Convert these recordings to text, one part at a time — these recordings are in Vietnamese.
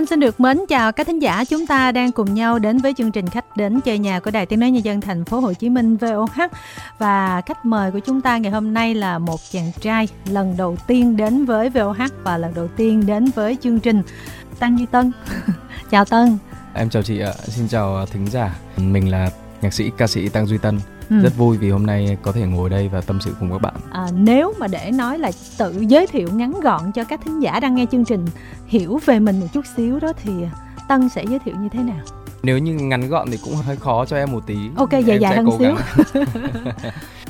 Thanh xin được mến chào các thính giả. Chúng ta đang cùng nhau đến với chương trình khách đến chơi nhà của Đài Tiếng nói nhân dân thành phố Hồ Chí Minh VOH và khách mời của chúng ta ngày hôm nay là một chàng trai lần đầu tiên đến với VOH và lần đầu tiên đến với chương trình Tăng Duy Tân. chào Tân. Em chào chị ạ. Xin chào thính giả. Mình là nhạc sĩ ca sĩ Tăng Duy Tân. Ừ. Rất vui vì hôm nay có thể ngồi đây và tâm sự cùng các bạn. À, nếu mà để nói là tự giới thiệu ngắn gọn cho các thính giả đang nghe chương trình hiểu về mình một chút xíu đó thì Tân sẽ giới thiệu như thế nào? Nếu như ngắn gọn thì cũng hơi khó cho em một tí. Ok, dài dài hơn xíu.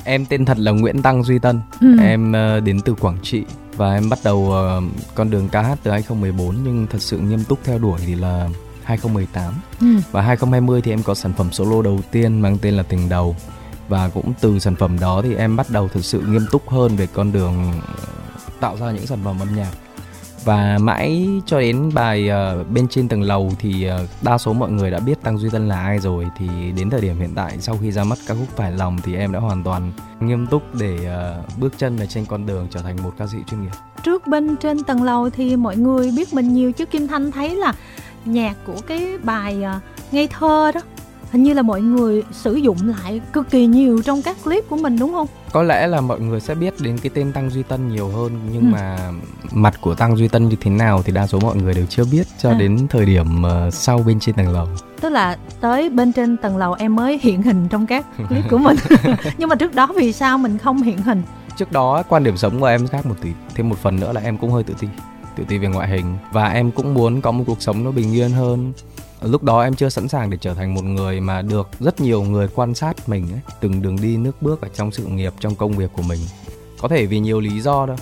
em tên thật là Nguyễn Tăng Duy Tân. Ừ. Em ờ, đến từ Quảng Trị và em bắt đầu ờ, con đường ca hát từ 2014 nhưng thật sự nghiêm túc theo đuổi thì là 2018. Ừ. Và 2020 thì em có sản phẩm solo đầu tiên mang tên là Tình Đầu và cũng từ sản phẩm đó thì em bắt đầu thực sự nghiêm túc hơn về con đường ờ, tạo ra những sản phẩm âm nhạc. Và mãi cho đến bài uh, bên trên tầng lầu thì uh, đa số mọi người đã biết Tăng Duy Tân là ai rồi. Thì đến thời điểm hiện tại sau khi ra mắt ca khúc Phải lòng thì em đã hoàn toàn nghiêm túc để uh, bước chân ở trên con đường trở thành một ca sĩ chuyên nghiệp. Trước bên trên tầng lầu thì mọi người biết mình nhiều chứ. Kim Thanh thấy là nhạc của cái bài uh, Ngây thơ đó hình như là mọi người sử dụng lại cực kỳ nhiều trong các clip của mình đúng không? Có lẽ là mọi người sẽ biết đến cái tên Tăng Duy Tân nhiều hơn nhưng ừ. mà mặt của Tăng Duy Tân như thế nào thì đa số mọi người đều chưa biết cho à. đến thời điểm uh, sau bên trên tầng lầu. Tức là tới bên trên tầng lầu em mới hiện hình trong các clip của mình. nhưng mà trước đó vì sao mình không hiện hình? Trước đó quan điểm sống của em khác một tí. Thêm một phần nữa là em cũng hơi tự ti tự ti về ngoại hình và em cũng muốn có một cuộc sống nó bình yên hơn lúc đó em chưa sẵn sàng để trở thành một người mà được rất nhiều người quan sát mình ấy, từng đường đi nước bước ở trong sự nghiệp trong công việc của mình. Có thể vì nhiều lý do đâu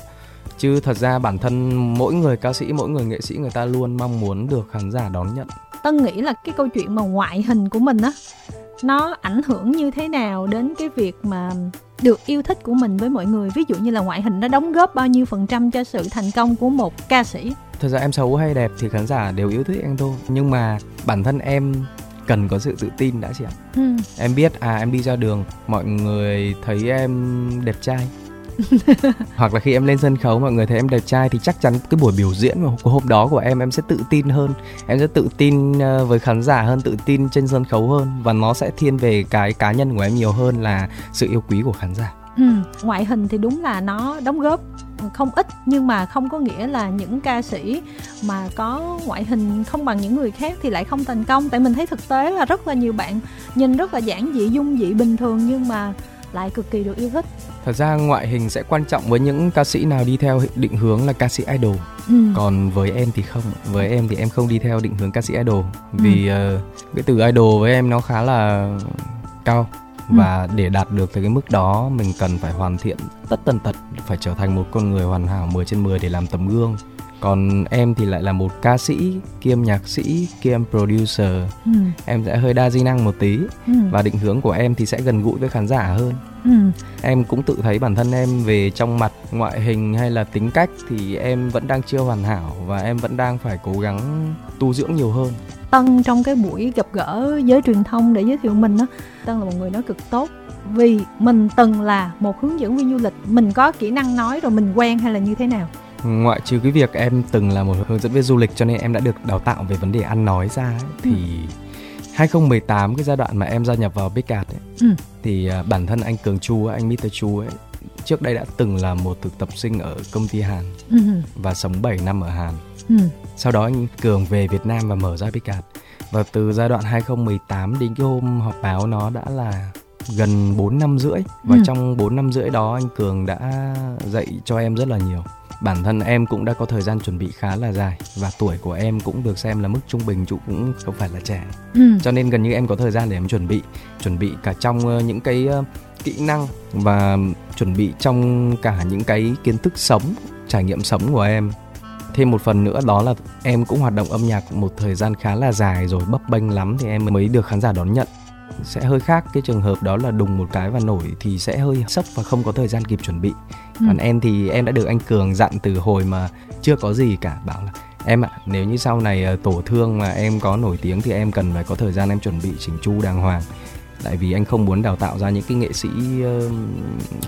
chứ thật ra bản thân mỗi người ca sĩ mỗi người nghệ sĩ người ta luôn mong muốn được khán giả đón nhận. Tân nghĩ là cái câu chuyện mà ngoại hình của mình á nó ảnh hưởng như thế nào đến cái việc mà được yêu thích của mình với mọi người? Ví dụ như là ngoại hình nó đóng góp bao nhiêu phần trăm cho sự thành công của một ca sĩ? Thật ra em xấu hay đẹp thì khán giả đều yêu thích em thôi. Nhưng mà bản thân em cần có sự tự tin đã chị ạ. Ừ. em biết à em đi ra đường mọi người thấy em đẹp trai. Hoặc là khi em lên sân khấu mọi người thấy em đẹp trai thì chắc chắn cái buổi biểu diễn của hôm đó của em em sẽ tự tin hơn. Em sẽ tự tin ờ, với khán giả hơn tự tin trên sân khấu hơn. Và nó sẽ thiên về cái cá nhân của em nhiều hơn là sự yêu quý của khán giả ừ, ngoại hình thì đúng là nó đóng góp không ít nhưng mà không có nghĩa là những ca sĩ mà có ngoại hình không bằng những người khác thì lại không thành công. Tại mình thấy thực tế là rất là nhiều bạn nhìn rất là giản dị dung dị bình thường nhưng mà lại cực kỳ được yêu thích. Thật ra ngoại hình sẽ quan trọng với những ca sĩ nào đi theo định hướng là ca sĩ idol. Ừ. còn với em thì không. Với em thì em không đi theo định hướng ca sĩ idol. Vì ừ. uh, cái từ idol với em nó khá là cao Ừ. và để đạt được cái mức đó mình cần phải hoàn thiện tất tần tật phải trở thành một con người hoàn hảo 10 trên 10 để làm tấm gương còn em thì lại là một ca sĩ kiêm nhạc sĩ kiêm producer ừ. em sẽ hơi đa di năng một tí ừ. và định hướng của em thì sẽ gần gũi với khán giả hơn ừ. em cũng tự thấy bản thân em về trong mặt ngoại hình hay là tính cách thì em vẫn đang chưa hoàn hảo và em vẫn đang phải cố gắng tu dưỡng nhiều hơn Tân trong cái buổi gặp gỡ với truyền thông để giới thiệu mình á Tân là một người nói cực tốt vì mình từng là một hướng dẫn viên du lịch mình có kỹ năng nói rồi mình quen hay là như thế nào ngoại trừ cái việc em từng là một hướng dẫn viên du lịch cho nên em đã được đào tạo về vấn đề ăn nói ra ấy, thì ừ. 2018 cái giai đoạn mà em gia nhập vào Big Cat ấy, ừ. thì uh, bản thân anh Cường Chu anh Mr Chu ấy trước đây đã từng là một thực tập sinh ở công ty Hàn ừ. và sống 7 năm ở Hàn. Ừ. Sau đó anh Cường về Việt Nam và mở ra Big Cat. Và từ giai đoạn 2018 đến cái hôm họp báo nó đã là gần 4 năm rưỡi. Và ừ. trong 4 năm rưỡi đó anh Cường đã dạy cho em rất là nhiều. Bản thân em cũng đã có thời gian chuẩn bị khá là dài và tuổi của em cũng được xem là mức trung bình chú cũng không phải là trẻ. Ừ. cho nên gần như em có thời gian để em chuẩn bị chuẩn bị cả trong ờ, những cái ờ, kỹ năng và chuẩn bị trong cả những cái kiến thức sống trải nghiệm sống của em. Thêm một phần nữa đó là em cũng hoạt động âm nhạc một thời gian khá là dài rồi bấp bênh lắm thì em mới được khán giả đón nhận sẽ hơi khác cái trường hợp đó là đùng một cái và nổi thì sẽ hơi sốc và không có thời gian kịp chuẩn bị ừ. còn em thì em đã được anh cường dặn từ hồi mà chưa có gì cả bảo là em ạ nếu như sau này ờ, tổ thương mà em có nổi tiếng thì em cần phải có thời gian em chuẩn bị chỉnh chu đàng hoàng tại vì anh không muốn đào tạo ra những cái nghệ sĩ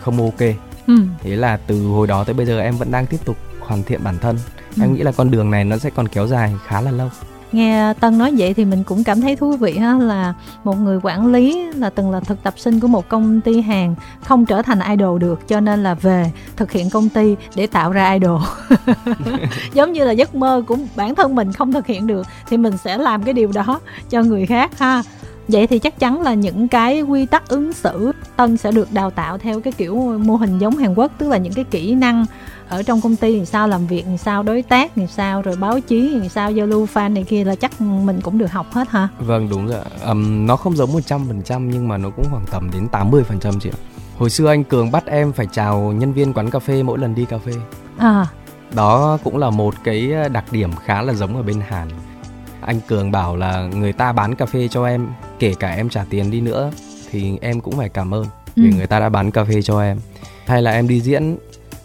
không ok ừ. thế là từ hồi đó tới bây giờ em vẫn đang tiếp tục hoàn thiện bản thân ừ. em nghĩ là con đường này nó sẽ còn kéo dài khá là lâu nghe tân nói vậy thì mình cũng cảm thấy thú vị ha, là một người quản lý là từng là thực tập sinh của một công ty hàng không trở thành idol được, cho nên là về thực hiện công ty để tạo ra idol. Giống như là giấc mơ của bản thân mình không thực hiện được thì mình sẽ làm cái điều đó cho người khác ha. Vậy thì chắc chắn là những cái quy tắc ứng xử tân sẽ được đào tạo theo cái kiểu mô hình giống hàn quốc, tức là những cái kỹ năng ở trong công ty thì sao làm việc thì sao đối tác thì sao rồi báo chí thì sao giao lưu fan này kia là chắc mình cũng được học hết hả? Vâng đúng rồi um, nó không giống một trăm phần trăm nhưng mà nó cũng khoảng tầm đến 80% phần trăm chị ạ. Hồi xưa anh cường bắt em phải chào nhân viên quán cà phê mỗi lần đi cà phê. À. Đó cũng là một cái đặc điểm khá là giống ở bên hàn. Anh cường bảo là người ta bán cà phê cho em kể cả em trả tiền đi nữa thì em cũng phải cảm ơn vì ừ. người ta đã bán cà phê cho em. Hay là em đi diễn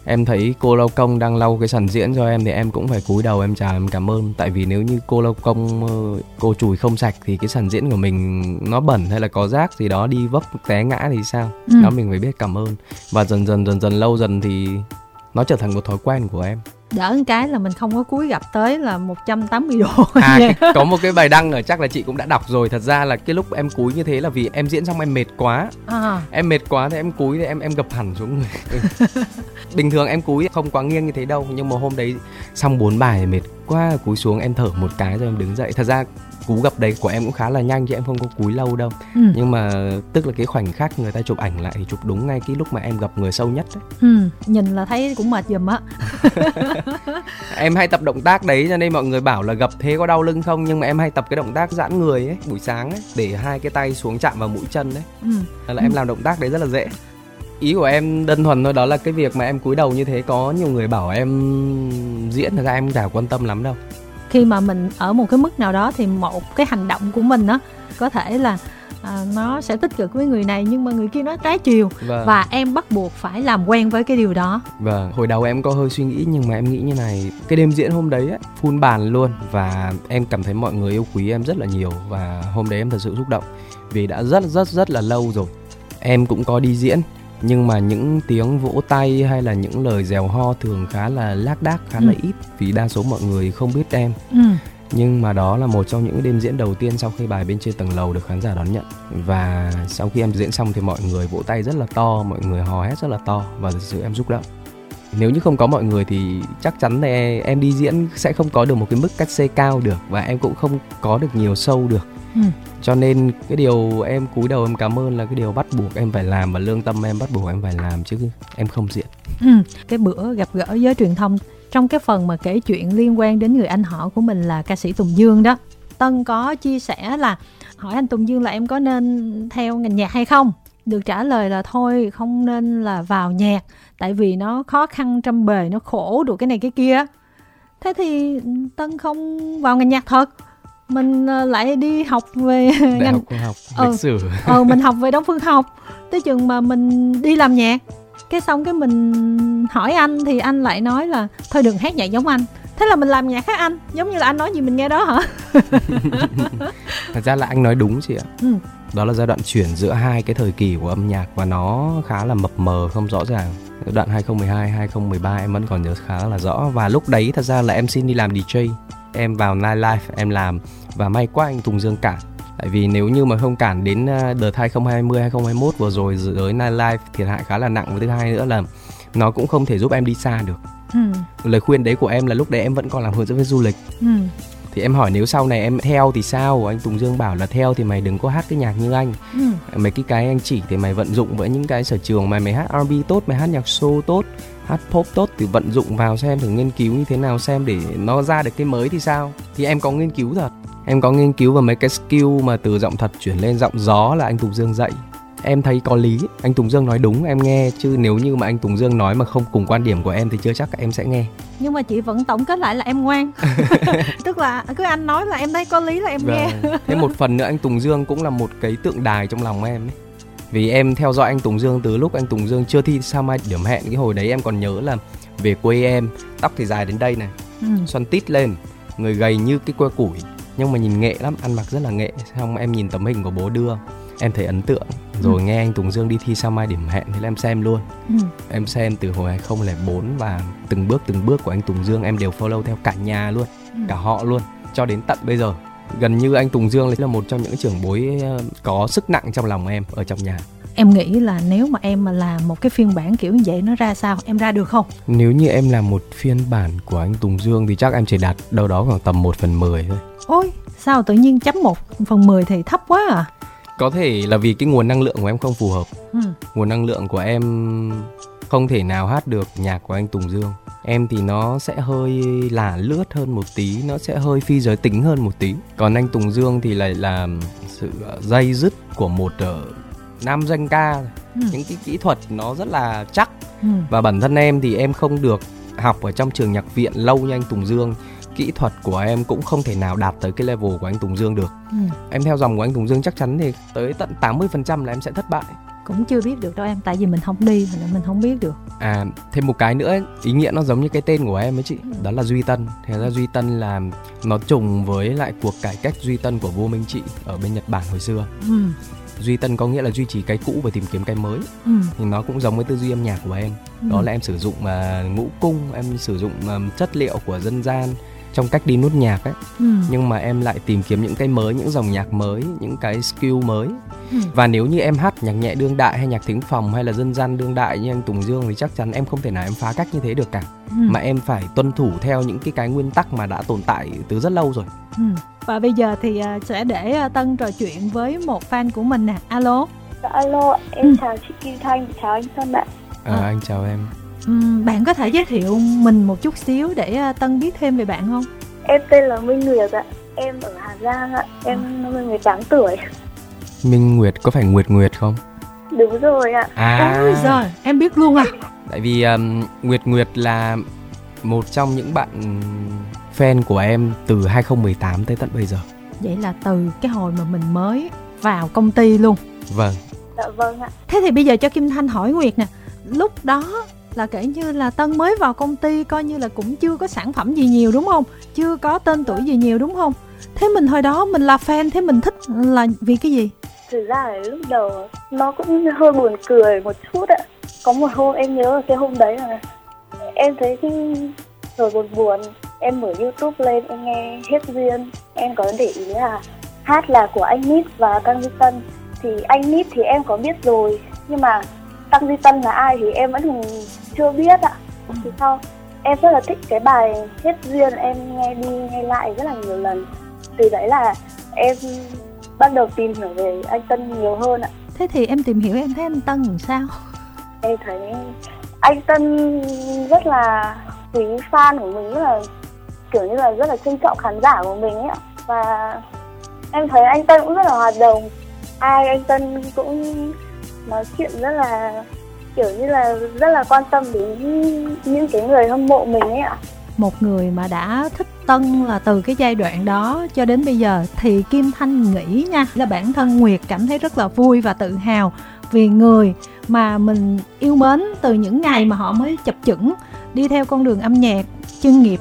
em thấy cô lao công đang lau cái sàn diễn cho em thì em cũng phải cúi đầu em chào em cảm ơn. Tại vì nếu như cô lao công ờ, cô chùi không sạch thì cái sàn diễn của mình nó bẩn hay là có rác gì đó đi vấp té ngã thì sao? Ừ. đó mình phải biết cảm ơn. Và dần dần dần dần lâu dần thì nó trở thành một thói quen của em đỡ một cái là mình không có cúi gặp tới là 180 độ à cái, có một cái bài đăng ở chắc là chị cũng đã đọc rồi. Thật ra là cái lúc em cúi như thế là vì em diễn xong em mệt quá. À. em mệt quá thì em cúi thì em em gập hẳn xuống người. Bình thường em cúi không quá nghiêng như thế đâu nhưng mà hôm đấy xong bốn bài mệt quá cúi xuống em thở một cái rồi em đứng dậy. Thật ra cú gặp đấy của em cũng khá là nhanh chứ em không có cúi lâu đâu. Ừ. nhưng mà tức là cái khoảnh khắc người ta chụp ảnh lại thì chụp đúng ngay cái lúc mà em gặp người sâu nhất đấy. Ừ, nhìn là thấy cũng mệt giùm á. Em hay tập động tác đấy cho nên mọi người bảo là gặp thế có đau lưng không? Nhưng mà em hay tập cái động tác giãn người ấy buổi sáng ấy để hai cái tay xuống chạm vào mũi chân đấy. Ừ. là em làm động tác đấy rất là dễ ý của em đơn thuần thôi đó là cái việc mà em cúi đầu như thế có nhiều người bảo em diễn thật ra em chả quan tâm lắm đâu. Khi mà mình ở một cái mức nào đó thì một cái hành động của mình đó có thể là à, nó sẽ tích cực với người này nhưng mà người kia nó trái chiều. Vâng. và em bắt buộc phải làm quen với cái điều đó. Vâng hồi đầu em có hơi suy nghĩ nhưng mà em nghĩ như này cái đêm diễn hôm đấy ấy, phun bàn luôn và em cảm thấy mọi người yêu quý em rất là nhiều và hôm đấy em thật sự xúc động vì đã rất rất rất là lâu rồi. Em cũng có đi diễn nhưng mà những tiếng vỗ tay hay là những lời dèo ho thường khá là lác đác khá ừ. là ít vì đa số mọi người không biết em ừ. nhưng mà đó là một trong những đêm diễn đầu tiên sau khi bài bên trên tầng lầu được khán giả đón nhận và sau khi em diễn xong thì mọi người vỗ tay rất là to mọi người hò hét rất là to và thực sự em xúc động nếu như không có mọi người thì chắc chắn là em đi diễn sẽ không có được một cái mức cắt xê cao được và em cũng không có được nhiều sâu được ừ. cho nên cái điều em cúi đầu em cảm ơn là cái điều bắt buộc em phải làm và lương tâm em bắt buộc em phải làm chứ em không diện ừ. cái bữa gặp gỡ với truyền thông trong cái phần mà kể chuyện liên quan đến người anh họ của mình là ca sĩ Tùng Dương đó Tân có chia sẻ là hỏi anh Tùng Dương là em có nên theo ngành nhạc hay không được trả lời là thôi không nên là vào nhạc tại vì nó khó khăn trăm bề nó khổ được cái này cái kia thế thì tân không vào ngành nhạc thật mình ờ, lại đi học về Đại ngành học, học ờ, lịch sử. Ờ mình học về đông phương học. Tới chừng mà mình đi làm nhạc cái xong cái mình hỏi anh thì anh lại nói là thôi đừng hát nhạc giống anh. Thế là mình làm nhạc khác anh giống như là anh nói gì mình nghe đó hả? Thật ra là anh nói đúng chị ạ. Ừ. đó là giai đoạn chuyển giữa hai cái thời kỳ của âm nhạc và nó khá là mập mờ không rõ ràng. Giai đoạn 2012 2013 em vẫn còn nhớ khá là rõ. Và lúc đấy thật ra là em xin đi làm DJ em vào Nightlife em làm và may quá anh Tùng Dương cản. Tại vì nếu như mà không cản đến ờ, đợt 2020 2021 vừa rồi giới Nightlife thiệt hại khá là nặng. Và thứ hai nữa là nó cũng không thể giúp em đi xa được. Ừ. lời khuyên đấy của em là lúc đấy em vẫn còn làm hướng dẫn viên du lịch. Ừ. thì em hỏi nếu sau này em theo thì sao? Anh Tùng Dương bảo là theo thì mày đừng có hát cái nhạc như anh. Ừ. mấy cái cái anh chỉ thì mày vận dụng với những cái sở trường mà mày hát R&B tốt mày hát nhạc show tốt hát pop tốt thì vận dụng vào xem thử nghiên cứu như thế nào xem để nó ra được cái mới thì sao? Thì em có nghiên cứu thật. Em có nghiên cứu vào mấy cái skill mà từ giọng thật chuyển lên giọng gió là anh Tùng Dương dạy. Em thấy có lý. Anh Tùng Dương nói đúng em nghe. Chứ nếu như mà anh Tùng Dương nói mà không cùng quan điểm của em thì chưa chắc em sẽ nghe. Nhưng mà chị vẫn tổng kết lại là em ngoan. Tức là cứ anh nói là em thấy có lý là em vâng. nghe thế một phần nữa anh Tùng Dương cũng là một cái tượng đài trong lòng em ấy vì em theo dõi anh Tùng Dương từ lúc anh Tùng Dương chưa thi sao mai điểm hẹn cái hồi đấy em còn nhớ là về quê em tóc thì dài đến đây này ừ. xoăn tít lên người gầy như cái que củi nhưng mà nhìn nghệ lắm ăn mặc rất là nghệ xong em nhìn tấm hình của bố đưa em thấy ấn tượng rồi ừ. nghe anh Tùng Dương đi thi sao mai điểm hẹn thì em xem luôn ừ. em xem từ hồi 2004 và từng bước từng bước của anh Tùng Dương em đều follow theo cả nhà luôn ừ. cả họ luôn cho đến tận bây giờ gần như anh Tùng Dương là một trong những trưởng bối ờ, có sức nặng trong lòng em ở trong nhà. Em nghĩ là nếu mà em mà làm một cái phiên bản kiểu như vậy nó ra sao? Em ra được không? Nếu như em làm một phiên bản của anh Tùng Dương thì chắc em chỉ đạt đâu đó khoảng tầm 1 phần 10 thôi. Ôi sao tự nhiên chấm 1 phần 10 thì thấp quá à? Có thể là vì cái nguồn năng lượng của em không phù hợp. Ừ. nguồn năng lượng của em không thể nào hát được nhạc của anh Tùng Dương em thì nó sẽ hơi lả lướt hơn một tí nó sẽ hơi phi giới tính hơn một tí còn anh Tùng Dương thì lại là sự dây dứt của một uh, nam danh ca ừ. những cái kỹ thuật nó rất là chắc ừ. và bản thân em thì em không được học ở trong trường nhạc viện lâu như anh Tùng Dương kỹ thuật của em cũng không thể nào đạt tới cái level của anh Tùng Dương được ừ. em theo dòng của anh Tùng Dương chắc chắn thì tới tận 80% là em sẽ thất bại cũng chưa biết được đâu em tại vì mình không đi nên mình không biết được à thêm một cái nữa ý nghĩa nó giống như cái tên của em ấy chị ừ. đó là duy tân thế ra duy tân là nó trùng với lại cuộc cải cách duy tân của vua minh trị ở bên nhật bản hồi xưa ừ duy tân có nghĩa là duy trì cái cũ và tìm kiếm cái mới ừ. thì nó cũng giống với tư duy âm nhạc của em ừ. đó là em sử dụng uh, ngũ cung em sử dụng um, chất liệu của dân gian trong cách đi nút nhạc ấy ừ. nhưng mà em lại tìm kiếm những cái mới những dòng nhạc mới những cái skill mới ừ. và nếu như em hát nhạc nhẹ đương đại hay nhạc thính phòng hay là dân gian đương đại như anh Tùng Dương thì chắc chắn em không thể nào em phá cách như thế được cả ừ. mà em phải tuân thủ theo những cái cái nguyên tắc mà đã tồn tại từ rất lâu rồi ừ. và bây giờ thì à, sẽ để à, Tân trò chuyện với một fan của mình nè alo dạ, alo em ừ. chào chị Kim Thanh chào anh Tân ạ à, à. anh chào em bạn có thể giới thiệu mình một chút xíu để à, Tân biết thêm về bạn không? Em tên là Minh Nguyệt ạ. Em ở Hà Giang ạ. Em năm 18 tuổi. Minh Nguyệt có phải Nguyệt Nguyệt không? Đúng rồi ạ. À. Ôi giời, em biết luôn à. Tại vì um, Nguyệt Nguyệt là một trong những bạn fan của em từ 2018 tới tận bây giờ. Vậy là từ cái hồi mà mình mới vào công ty luôn. Vâng. Dạ vâng ạ. Thế thì bây giờ cho Kim Thanh hỏi Nguyệt nè, lúc đó là kể như là tân mới vào công ty coi như là cũng chưa có sản phẩm gì nhiều, đúng không? Chưa có tên tuổi gì nhiều, đúng không? Thế mình hồi đó mình là fan, thế mình thích là vì cái gì? Thực ra là lúc đầu nó cũng hơi buồn cười một chút ạ. Có một hôm em nhớ là cái hôm đấy là em thấy cái rồi buồn buồn, em mở youtube lên, em nghe hết duyên. Em có để ý là hát là của anh Nít và Căng Tân. Thì anh Nít thì em có biết rồi, nhưng mà Tăng Duy Tân là ai thì em vẫn chưa biết ạ. Ừ. thì sau em rất là thích cái bài hết duyên em nghe đi nghe lại rất là nhiều lần. Từ đấy là em bắt đầu tìm hiểu về anh Tân nhiều hơn ạ. Thế thì em tìm hiểu em thấy anh Tân làm sao? Em thấy anh Tân rất là quý fan của mình rất là kiểu như là rất là trân trọng khán giả của mình ấy ạ. Và em thấy anh Tân cũng rất là hoạt động. Ai anh Tân cũng nói chuyện rất là, kiểu như là rất là quan tâm đến những cái người hâm mộ mình ấy ạ. Một người mà đã thích Tân là từ cái giai đoạn đó cho đến bây giờ thì Kim Thanh nghĩ nha, là bản thân Nguyệt cảm thấy rất là vui và tự hào vì người mà mình yêu mến từ những ngày mà họ mới chập chững, đi theo con đường âm nhạc, chuyên nghiệp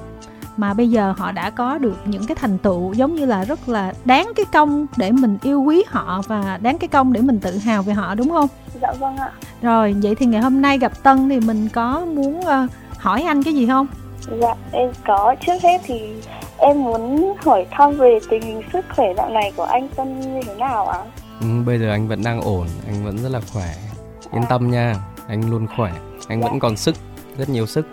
mà bây giờ họ đã có được những cái thành tựu giống như là rất là đáng cái công để mình yêu quý họ và đáng cái công để mình tự hào về họ đúng không? Dạ vâng ạ. Rồi vậy thì ngày hôm nay gặp Tân thì mình có muốn uh, hỏi anh cái gì không? Dạ em có trước hết thì em muốn hỏi thăm về tình hình sức khỏe dạo này của anh Tân như thế nào ạ? Ừ, bây giờ anh vẫn đang ổn, anh vẫn rất là khỏe. Yên à. tâm nha, anh luôn khỏe, anh dạ. vẫn còn sức, rất nhiều sức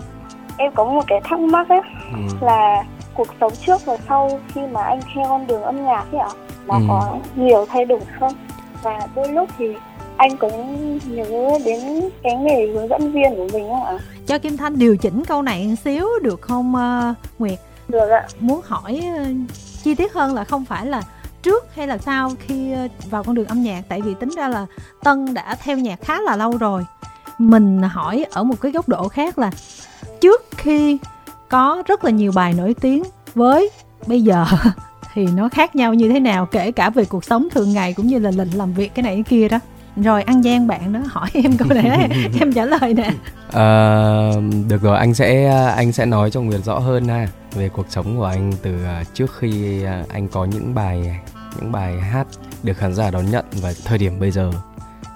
em có một cái thắc mắc ấy ừ. là cuộc sống trước và sau khi mà anh theo con đường âm nhạc ấy ạ là ừ. có nhiều thay đổi không? Và đôi lúc thì anh có nhớ đến cái nghề hướng dẫn viên của mình không ạ? Cho Kim Thanh điều chỉnh câu này một xíu được không uh, Nguyệt? Được ạ. Muốn hỏi uh, chi tiết hơn là không phải là trước hay là sau khi uh, vào con đường âm nhạc tại vì tính ra là Tân đã theo nhạc khá là lâu rồi. Mình hỏi ở một cái góc độ khác là trước khi có rất là nhiều bài nổi tiếng với bây giờ thì nó khác nhau như thế nào kể cả về cuộc sống thường ngày cũng như là lệnh làm việc cái này cái kia đó. Rồi ăn gian bạn đó hỏi em câu này em trả lời nè. À, được rồi anh sẽ anh sẽ nói cho nguyệt rõ hơn ha về cuộc sống của anh từ à, trước khi à, anh có những bài những bài hát được khán giả đón nhận và thời điểm bây giờ.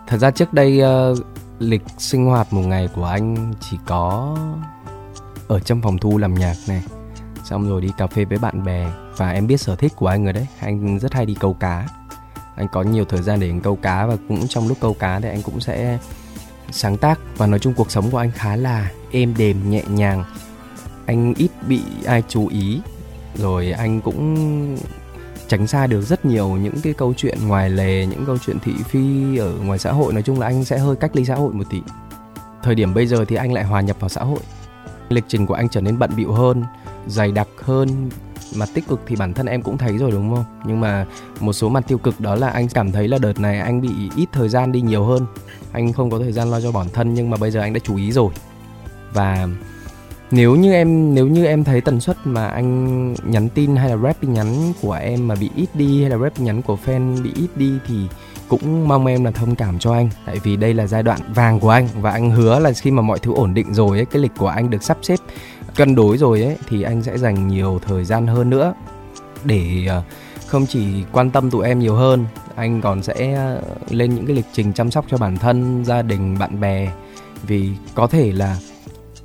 Thật ra trước đây lịch sinh hoạt một ngày của anh chỉ có ở trong phòng thu làm nhạc này. Xong rồi đi cà phê với bạn bè, và em biết sở thích của anh rồi đấy. Anh rất hay đi câu cá. Anh có nhiều thời gian để anh câu cá, và cũng trong lúc câu cá thì anh cũng sẽ sáng tác. Và nói chung cuộc sống của anh khá là êm đềm, nhẹ nhàng. Anh ít bị ai chú ý. Rồi anh cũng tránh xa được rất nhiều những cái câu chuyện ngoài lề, những câu chuyện thị phi ở ngoài xã hội. Nói chung là anh sẽ hơi cách ly xã hội một tí. Thời điểm bây giờ thì anh lại hòa nhập vào xã hội lịch trình của anh trở nên bận bịu hơn, dày đặc hơn. Mà tích cực thì bản thân em cũng thấy rồi, đúng không? Nhưng mà một số mặt tiêu cực đó là anh cảm thấy là đợt này anh bị ít thời gian đi nhiều hơn. Anh không có thời gian lo cho bản thân nhưng mà bây giờ anh đã chú ý rồi. Và nếu như em, nếu như em thấy tần suất mà anh nhắn tin hay là rep tin nhắn của em mà bị ít đi hay là rep tin nhắn của fan bị ít đi thì cũng mong em là thông cảm cho anh. Tại vì đây là giai đoạn vàng của anh. Và anh hứa là khi mà mọi thứ ổn định rồi ấy, cái lịch của anh được sắp xếp cân đối rồi ấy, thì anh sẽ dành nhiều thời gian hơn nữa. Để ờ, không chỉ quan tâm tụi em nhiều hơn, anh còn sẽ ờ, lên những cái lịch trình chăm sóc cho bản thân, gia đình, bạn bè. Vì có thể là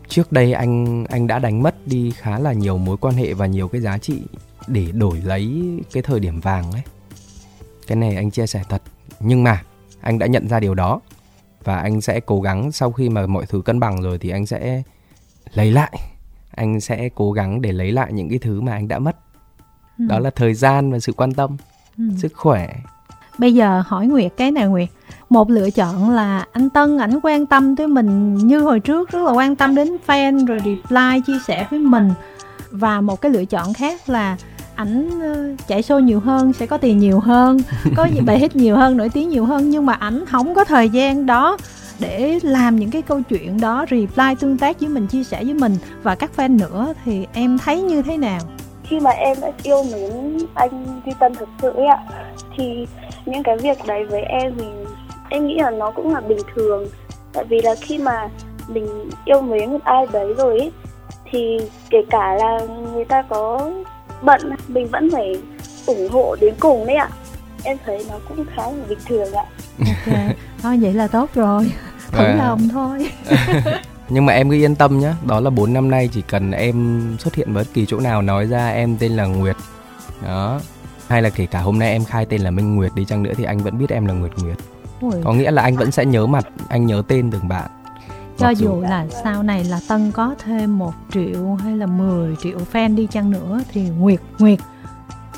trước đây anh anh đã đánh mất đi khá là nhiều mối quan hệ và nhiều cái giá trị để đổi lấy cái thời điểm vàng ấy. Cái này anh chia sẻ thật nhưng mà anh đã nhận ra điều đó. Và anh sẽ cố gắng sau khi mà mọi thứ cân bằng rồi thì anh sẽ lấy lại. Anh sẽ cố gắng để lấy lại những cái thứ mà anh đã mất. Ừ. đó là thời gian và sự quan tâm ừ. sức khỏe. Bây giờ hỏi nguyệt cái này nguyệt. Một lựa chọn là anh tân ảnh quan tâm tới mình như hồi trước rất là quan tâm đến fan rồi reply chia sẻ với mình. Và một cái lựa chọn khác là ảnh ờ, chạy show nhiều hơn sẽ có tiền nhiều hơn có bài hit nhiều hơn nổi tiếng nhiều hơn. Nhưng mà ảnh không có thời gian đó để làm những cái câu chuyện đó reply tương tác với mình chia sẻ với mình. Và các fan nữa thì em thấy như thế nào? Khi mà em đã yêu mến anh Duy Tân thực sự ấy ạ thì những cái việc đấy với em thì em nghĩ là nó cũng là bình thường. Tại vì là khi mà mình yêu mến một ai đấy rồi ấy, thì kể cả là người ta có bận mình vẫn phải ủng hộ đến cùng đấy ạ. Em thấy nó cũng khá là bình thường ạ. Ok. Thôi vậy là tốt rồi. Thử à. lòng thôi. Nhưng mà em cứ yên tâm nhé đó là 4 năm nay chỉ cần em xuất hiện bất kỳ chỗ nào nói ra em tên là Nguyệt. Đó. Hay là kể cả hôm nay em khai tên là Minh Nguyệt đi chăng nữa thì anh vẫn biết em là Nguyệt Nguyệt. Ui. có nghĩa là anh vẫn sẽ nhớ mặt anh nhớ tên từng bạn cho dù, dù là sau này là Tân có thêm một triệu hay là 10 triệu fan đi chăng nữa thì Nguyệt Nguyệt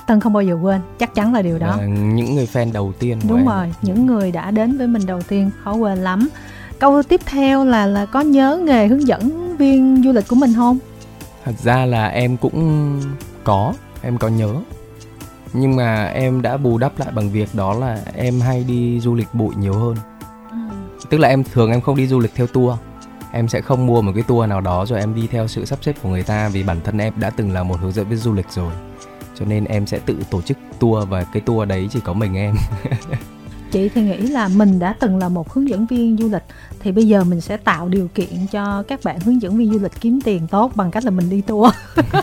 Tân không bao giờ quên chắc chắn là điều đó. Là những người fan đầu tiên đúng rồi những người đã đến với mình đầu tiên khó quên lắm. Câu tiếp theo là là có nhớ nghề hướng dẫn viên du lịch của mình không? Thật ra là em cũng có em có nhớ. Nhưng mà em đã bù đắp lại bằng việc đó là em hay đi du lịch bụi nhiều hơn. Ừ. tức là em thường em không đi du lịch theo tour em sẽ không mua một cái tour nào đó rồi em đi theo sự sắp xếp của người ta vì bản thân em đã từng là một hướng dẫn viên du lịch rồi. Cho nên em sẽ tự tổ chức tour và cái tour đấy chỉ có mình em. Chị thì nghĩ là mình đã từng là một hướng dẫn viên du lịch thì bây giờ mình sẽ tạo điều kiện cho các bạn hướng dẫn viên du lịch kiếm tiền tốt bằng cách là mình đi tour.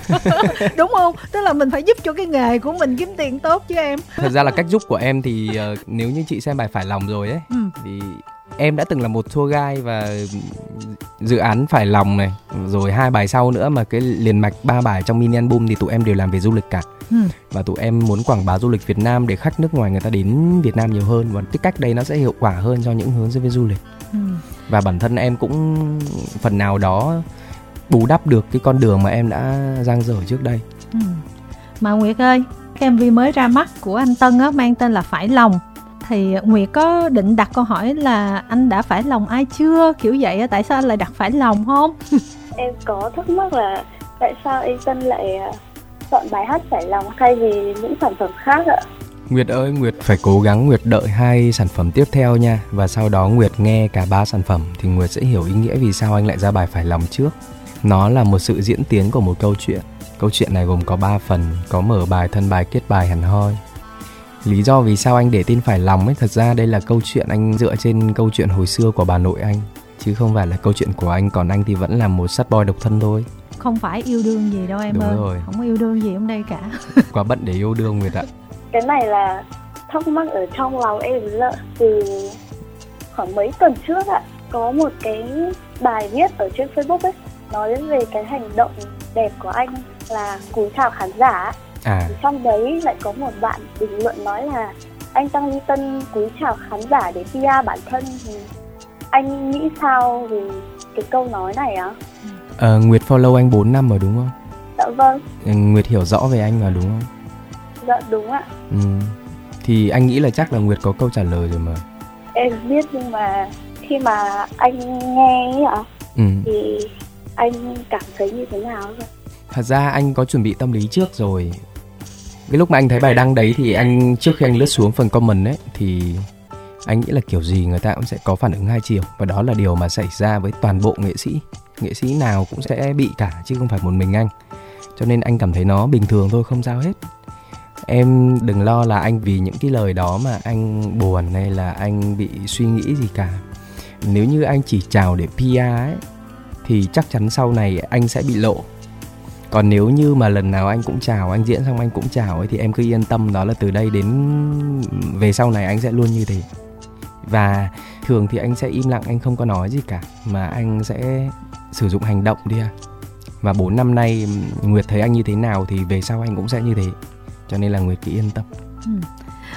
Đúng không? Tức là mình phải giúp cho cái nghề của mình kiếm tiền tốt chứ em. Thật ra là cách giúp của em thì uh, nếu như chị xem bài phải lòng rồi ấy ừ. thì em đã từng là một tour guide và dự án phải lòng này rồi hai bài sau nữa mà cái liền mạch ba bài trong mini album thì tụi em đều làm về du lịch cả ừ. và tụi em muốn quảng bá du lịch Việt Nam để khách nước ngoài người ta đến Việt Nam nhiều hơn và cái cách đấy nó sẽ hiệu quả hơn cho những hướng dẫn viên du lịch ừ. và bản thân em cũng phần nào đó bù đắp được cái con đường mà em đã giang dở trước đây ừ. mà Nguyệt ơi cái MV mới ra mắt của anh Tân á mang tên là phải lòng thì Nguyệt có định đặt câu hỏi là anh đã phải lòng ai chưa? Kiểu vậy tại sao anh lại đặt phải lòng không? Em có thắc mắc là tại sao anh Tân lại à, chọn bài hát phải lòng thay vì những sản phẩm khác ạ? Nguyệt ơi, Nguyệt phải cố gắng Nguyệt đợi hai sản phẩm tiếp theo nha. Và sau đó Nguyệt nghe cả ba sản phẩm Thì Nguyệt sẽ hiểu ý nghĩa vì sao anh lại ra bài Phải lòng trước. Nó là một sự diễn tiến của một câu chuyện. Câu chuyện này gồm có 3 phần Có mở bài, thân bài, kết bài, hẳn hoi lý do vì sao anh để tin phải lòng ấy thật ra đây là câu chuyện anh dựa trên câu chuyện hồi xưa của bà nội anh. Chứ không phải là câu chuyện của anh còn anh thì vẫn là một sad boy độc thân thôi. Không phải yêu đương gì đâu em Đúng ơi. rồi. không có yêu đương gì trong đây cả. Quá bận để yêu đương Nguyệt ạ. Cái này là thắc mắc ở trong lòng em là từ khoảng mấy tuần trước ạ có một cái bài viết ở trên Facebook ấy nói về cái hành động đẹp của anh là cúi chào khán giả à. trong đấy lại có một bạn bình luận nói là anh Tăng Duy Tân cúi chào khán giả để PR bản thân thì anh nghĩ sao về cái câu nói này á? À, Nguyệt follow anh 4 năm rồi đúng không? Dạ vâng. Ừ, Nguyệt hiểu rõ về anh mà đúng không? Dạ đúng ạ. Ừ. Thì anh nghĩ là chắc là Nguyệt có câu trả lời rồi mà. Em biết nhưng mà khi mà anh nghe ấy ạ ừ. thì anh cảm thấy như thế nào rồi? Thật ra anh có chuẩn bị tâm lý trước rồi cái lúc mà anh thấy bài đăng đấy thì anh, trước khi anh lướt xuống phần comment ấy, thì anh nghĩ là kiểu gì người ta cũng sẽ có phản ứng hai chiều. Và đó là điều mà xảy ra với toàn bộ nghệ sĩ. Nghệ sĩ nào cũng sẽ bị cả chứ không phải một mình anh. Cho nên anh cảm thấy nó bình thường thôi, không sao hết. Em đừng lo là anh vì những cái lời đó mà anh buồn hay là anh bị suy nghĩ gì cả. Nếu như anh chỉ chào để PR ấy, thì chắc chắn sau này anh sẽ bị lộ còn nếu như mà lần nào anh cũng chào, anh diễn xong anh cũng chào ấy, thì em cứ yên tâm đó là từ đây đến về sau này anh sẽ luôn như thế. Và thường thì anh sẽ im lặng, anh không có nói gì cả, mà anh sẽ sử dụng hành động đi à và 4 năm nay, Nguyệt thấy anh như thế nào thì về sau anh cũng sẽ như thế. Cho nên là Nguyệt cứ yên tâm. Ừ.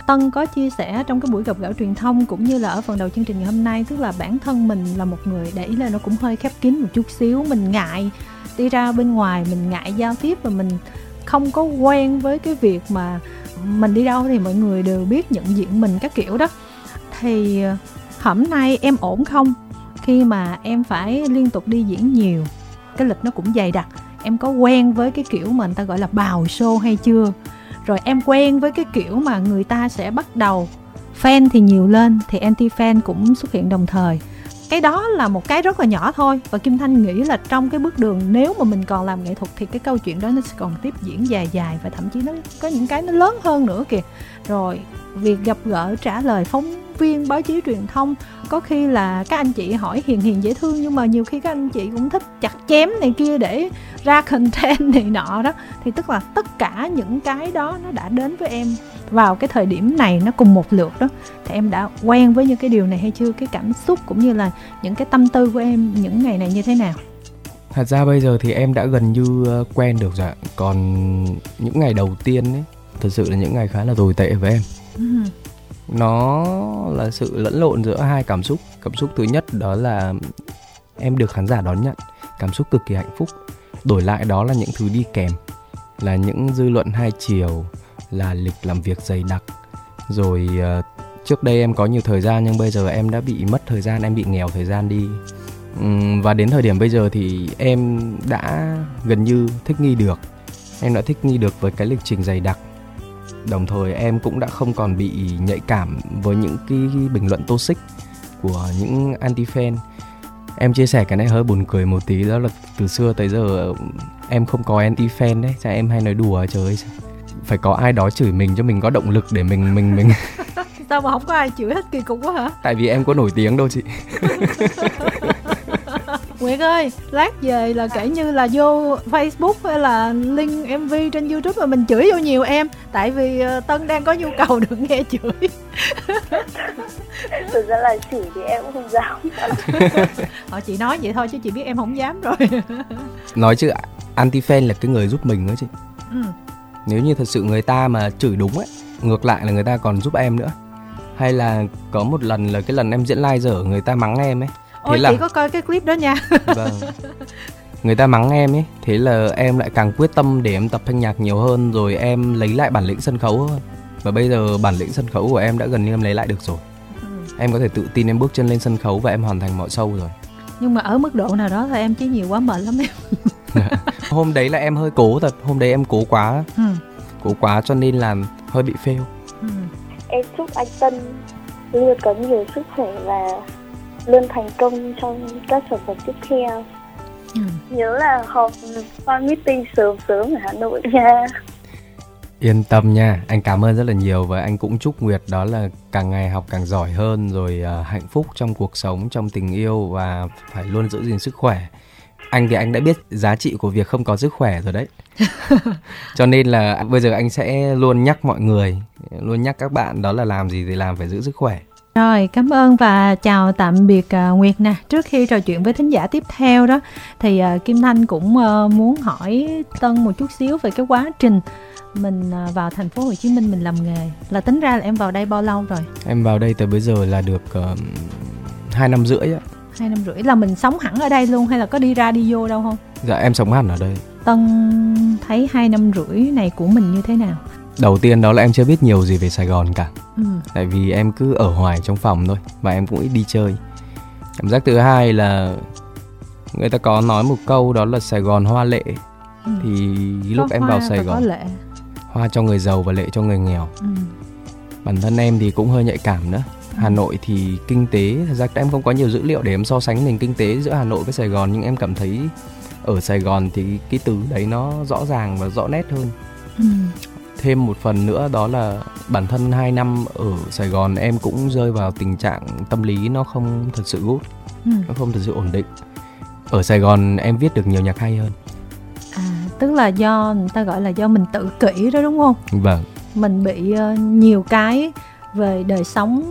Tân có chia sẻ trong cái buổi gặp gỡ truyền thông cũng như là ở phần đầu chương trình ngày hôm nay, tức là bản thân mình là một người để ý là nó cũng hơi khép kín một chút xíu. Mình ngại đi ra bên ngoài, mình ngại giao tiếp và mình không có quen với cái việc mà mình đi đâu thì mọi người đều biết nhận diện mình các kiểu đó. Thì ờ, hôm nay em ổn không? Khi mà em phải liên tục đi diễn nhiều, cái lịch nó cũng dày đặc. Em có quen với cái kiểu mà người ta gọi là bào show hay chưa? Rồi em quen với cái kiểu mà người ta sẽ bắt đầu fan thì nhiều lên, thì anti fan cũng xuất hiện đồng thời. Cái đó là một cái rất là nhỏ thôi và kim thanh nghĩ là trong cái bước đường nếu mà mình còn làm nghệ thuật thì cái câu chuyện đó nó sẽ còn tiếp diễn dài dài và thậm chí nó có những cái nó lớn hơn nữa kìa. Rồi việc gặp gỡ trả lời phóng viên báo chí truyền thông. Có khi là các anh chị hỏi hiền hiền dễ thương nhưng mà nhiều khi các anh chị cũng thích chặt chém này kia để ra content này nọ đó. Thì tức là tất cả những cái đó nó đã đến với em vào cái thời điểm này nó cùng một lượt đó. Thì em đã quen với những cái điều này hay chưa? Cái cảm xúc cũng như là những cái tâm tư của em những ngày này như thế nào? Thật ra bây giờ thì em đã gần như ờ, quen được rồi còn những ngày đầu tiên ấy thật sự là những ngày khá là tồi tệ với em. Ừ nó là sự lẫn lộn giữa hai cảm xúc. Cảm xúc thứ nhất đó là em được khán giả đón nhận. Cảm xúc cực kỳ hạnh phúc. Đổi lại đó là những thứ đi kèm là những dư luận hai chiều là lịch làm việc dày đặc. Rồi uh, trước đây em có nhiều thời gian nhưng bây giờ em đã bị mất thời gian em bị nghèo thời gian đi. Uhm, và đến thời điểm bây giờ thì em đã gần như thích nghi được. Em đã thích nghi được với cái lịch trình dày đặc đồng thời em cũng đã không còn bị nhạy cảm với những cái bình luận toxic của những anti fan em chia sẻ cái này hơi buồn cười một tí đó là từ xưa tới giờ em không có anti fan đấy. Cha em hay nói đùa trời ơi. Phải có ai đó chửi mình cho mình có động lực để mình mình mình. Sao mà không có ai chửi hết kỳ cục quá hả? Tại vì em có nổi tiếng đâu chị Nguyệt ơi, lát về là kể như là vô Facebook hay là link MV trên YouTube mà mình chửi vô nhiều em. Tại vì ờ, Tân đang có nhu cầu được nghe chửi. Thực ra là chửi thì em cũng không dám. Họ chỉ nói vậy thôi chứ chị biết em không dám rồi. Nói chứ anti-fan là cái người giúp mình đó chị. Ừ. Nếu như thật sự người ta mà chửi đúng ấy Ngược lại là người ta còn giúp em nữa. Hay là có một lần là cái lần em diễn live dở người ta mắng em ấy Ôi, là chị có coi cái clip đó nha. Vâng. Người ta mắng em ấy thế là em lại càng quyết tâm để em tập thanh nhạc nhiều hơn rồi em lấy lại bản lĩnh sân khấu hơn và bây giờ bản lĩnh sân khấu của em đã gần như em lấy lại được rồi. Ừ. em có thể tự tin em bước chân lên sân khấu và em hoàn thành mọi show rồi. Nhưng mà ở mức độ nào đó thì em chỉ nhiều quá mệt lắm em. Hôm đấy là em hơi cố thật. Hôm đấy em cố quá. Ừ. cố quá cho nên là hơi bị fail. Ừ. em chúc anh tân luôn có nhiều sức khỏe và luôn thành công trong các sản phẩm tiếp theo ừ. nhớ là họp fan meeting sớm sớm ở Hà Nội nha Yên tâm nha, anh cảm ơn rất là nhiều và anh cũng chúc Nguyệt đó là càng ngày học càng giỏi hơn rồi uh, hạnh phúc trong cuộc sống, trong tình yêu và phải luôn giữ gìn sức khỏe. Anh thì anh đã biết giá trị của việc không có sức khỏe rồi đấy. Cho nên là bây giờ anh sẽ luôn nhắc mọi người, luôn nhắc các bạn đó là làm gì thì làm phải giữ sức khỏe Rồi, cảm ơn và chào tạm biệt uh, Nguyệt nè. Trước khi trò chuyện với thính giả tiếp theo đó thì uh, Kim Thanh cũng uh, muốn hỏi Tân một chút xíu về cái quá trình mình uh, vào thành phố Hồ Chí Minh mình làm nghề. Là tính ra là em vào đây bao lâu rồi? Em vào đây từ bây giờ là được uh, 2 năm rưỡi á. Hai năm rưỡi là mình sống hẳn ở đây luôn hay là có đi ra đi vô đâu không? Dạ em sống hẳn ở đây. Tân thấy hai năm rưỡi này của mình như thế nào? Đầu tiên đó là em chưa biết nhiều gì về Sài Gòn cả ừ. tại vì em cứ ở hoài trong phòng thôi và em cũng ít đi chơi cảm giác thứ hai là người ta có nói một câu đó là Sài Gòn hoa lệ ừ. thì lúc có em vào Sài Gòn lệ. hoa cho người giàu và lệ cho người nghèo ừ. bản thân em thì cũng hơi nhạy cảm nữa ừ. Hà Nội thì kinh tế thật ra em không có nhiều dữ liệu để em so sánh nền kinh tế giữa Hà Nội với Sài Gòn nhưng em cảm thấy ở Sài Gòn thì cái từ đấy nó rõ ràng và rõ nét hơn ừ thêm một phần nữa đó là bản thân 2 năm ở Sài Gòn em cũng rơi vào tình trạng tâm lý nó không thật sự good ừ. nó không thật sự ổn định. Ở Sài Gòn em viết được nhiều nhạc hay hơn. À tức là do người ta gọi là do mình tự kỷ đó đúng không? Vâng. Mình bị uh, nhiều cái về đời sống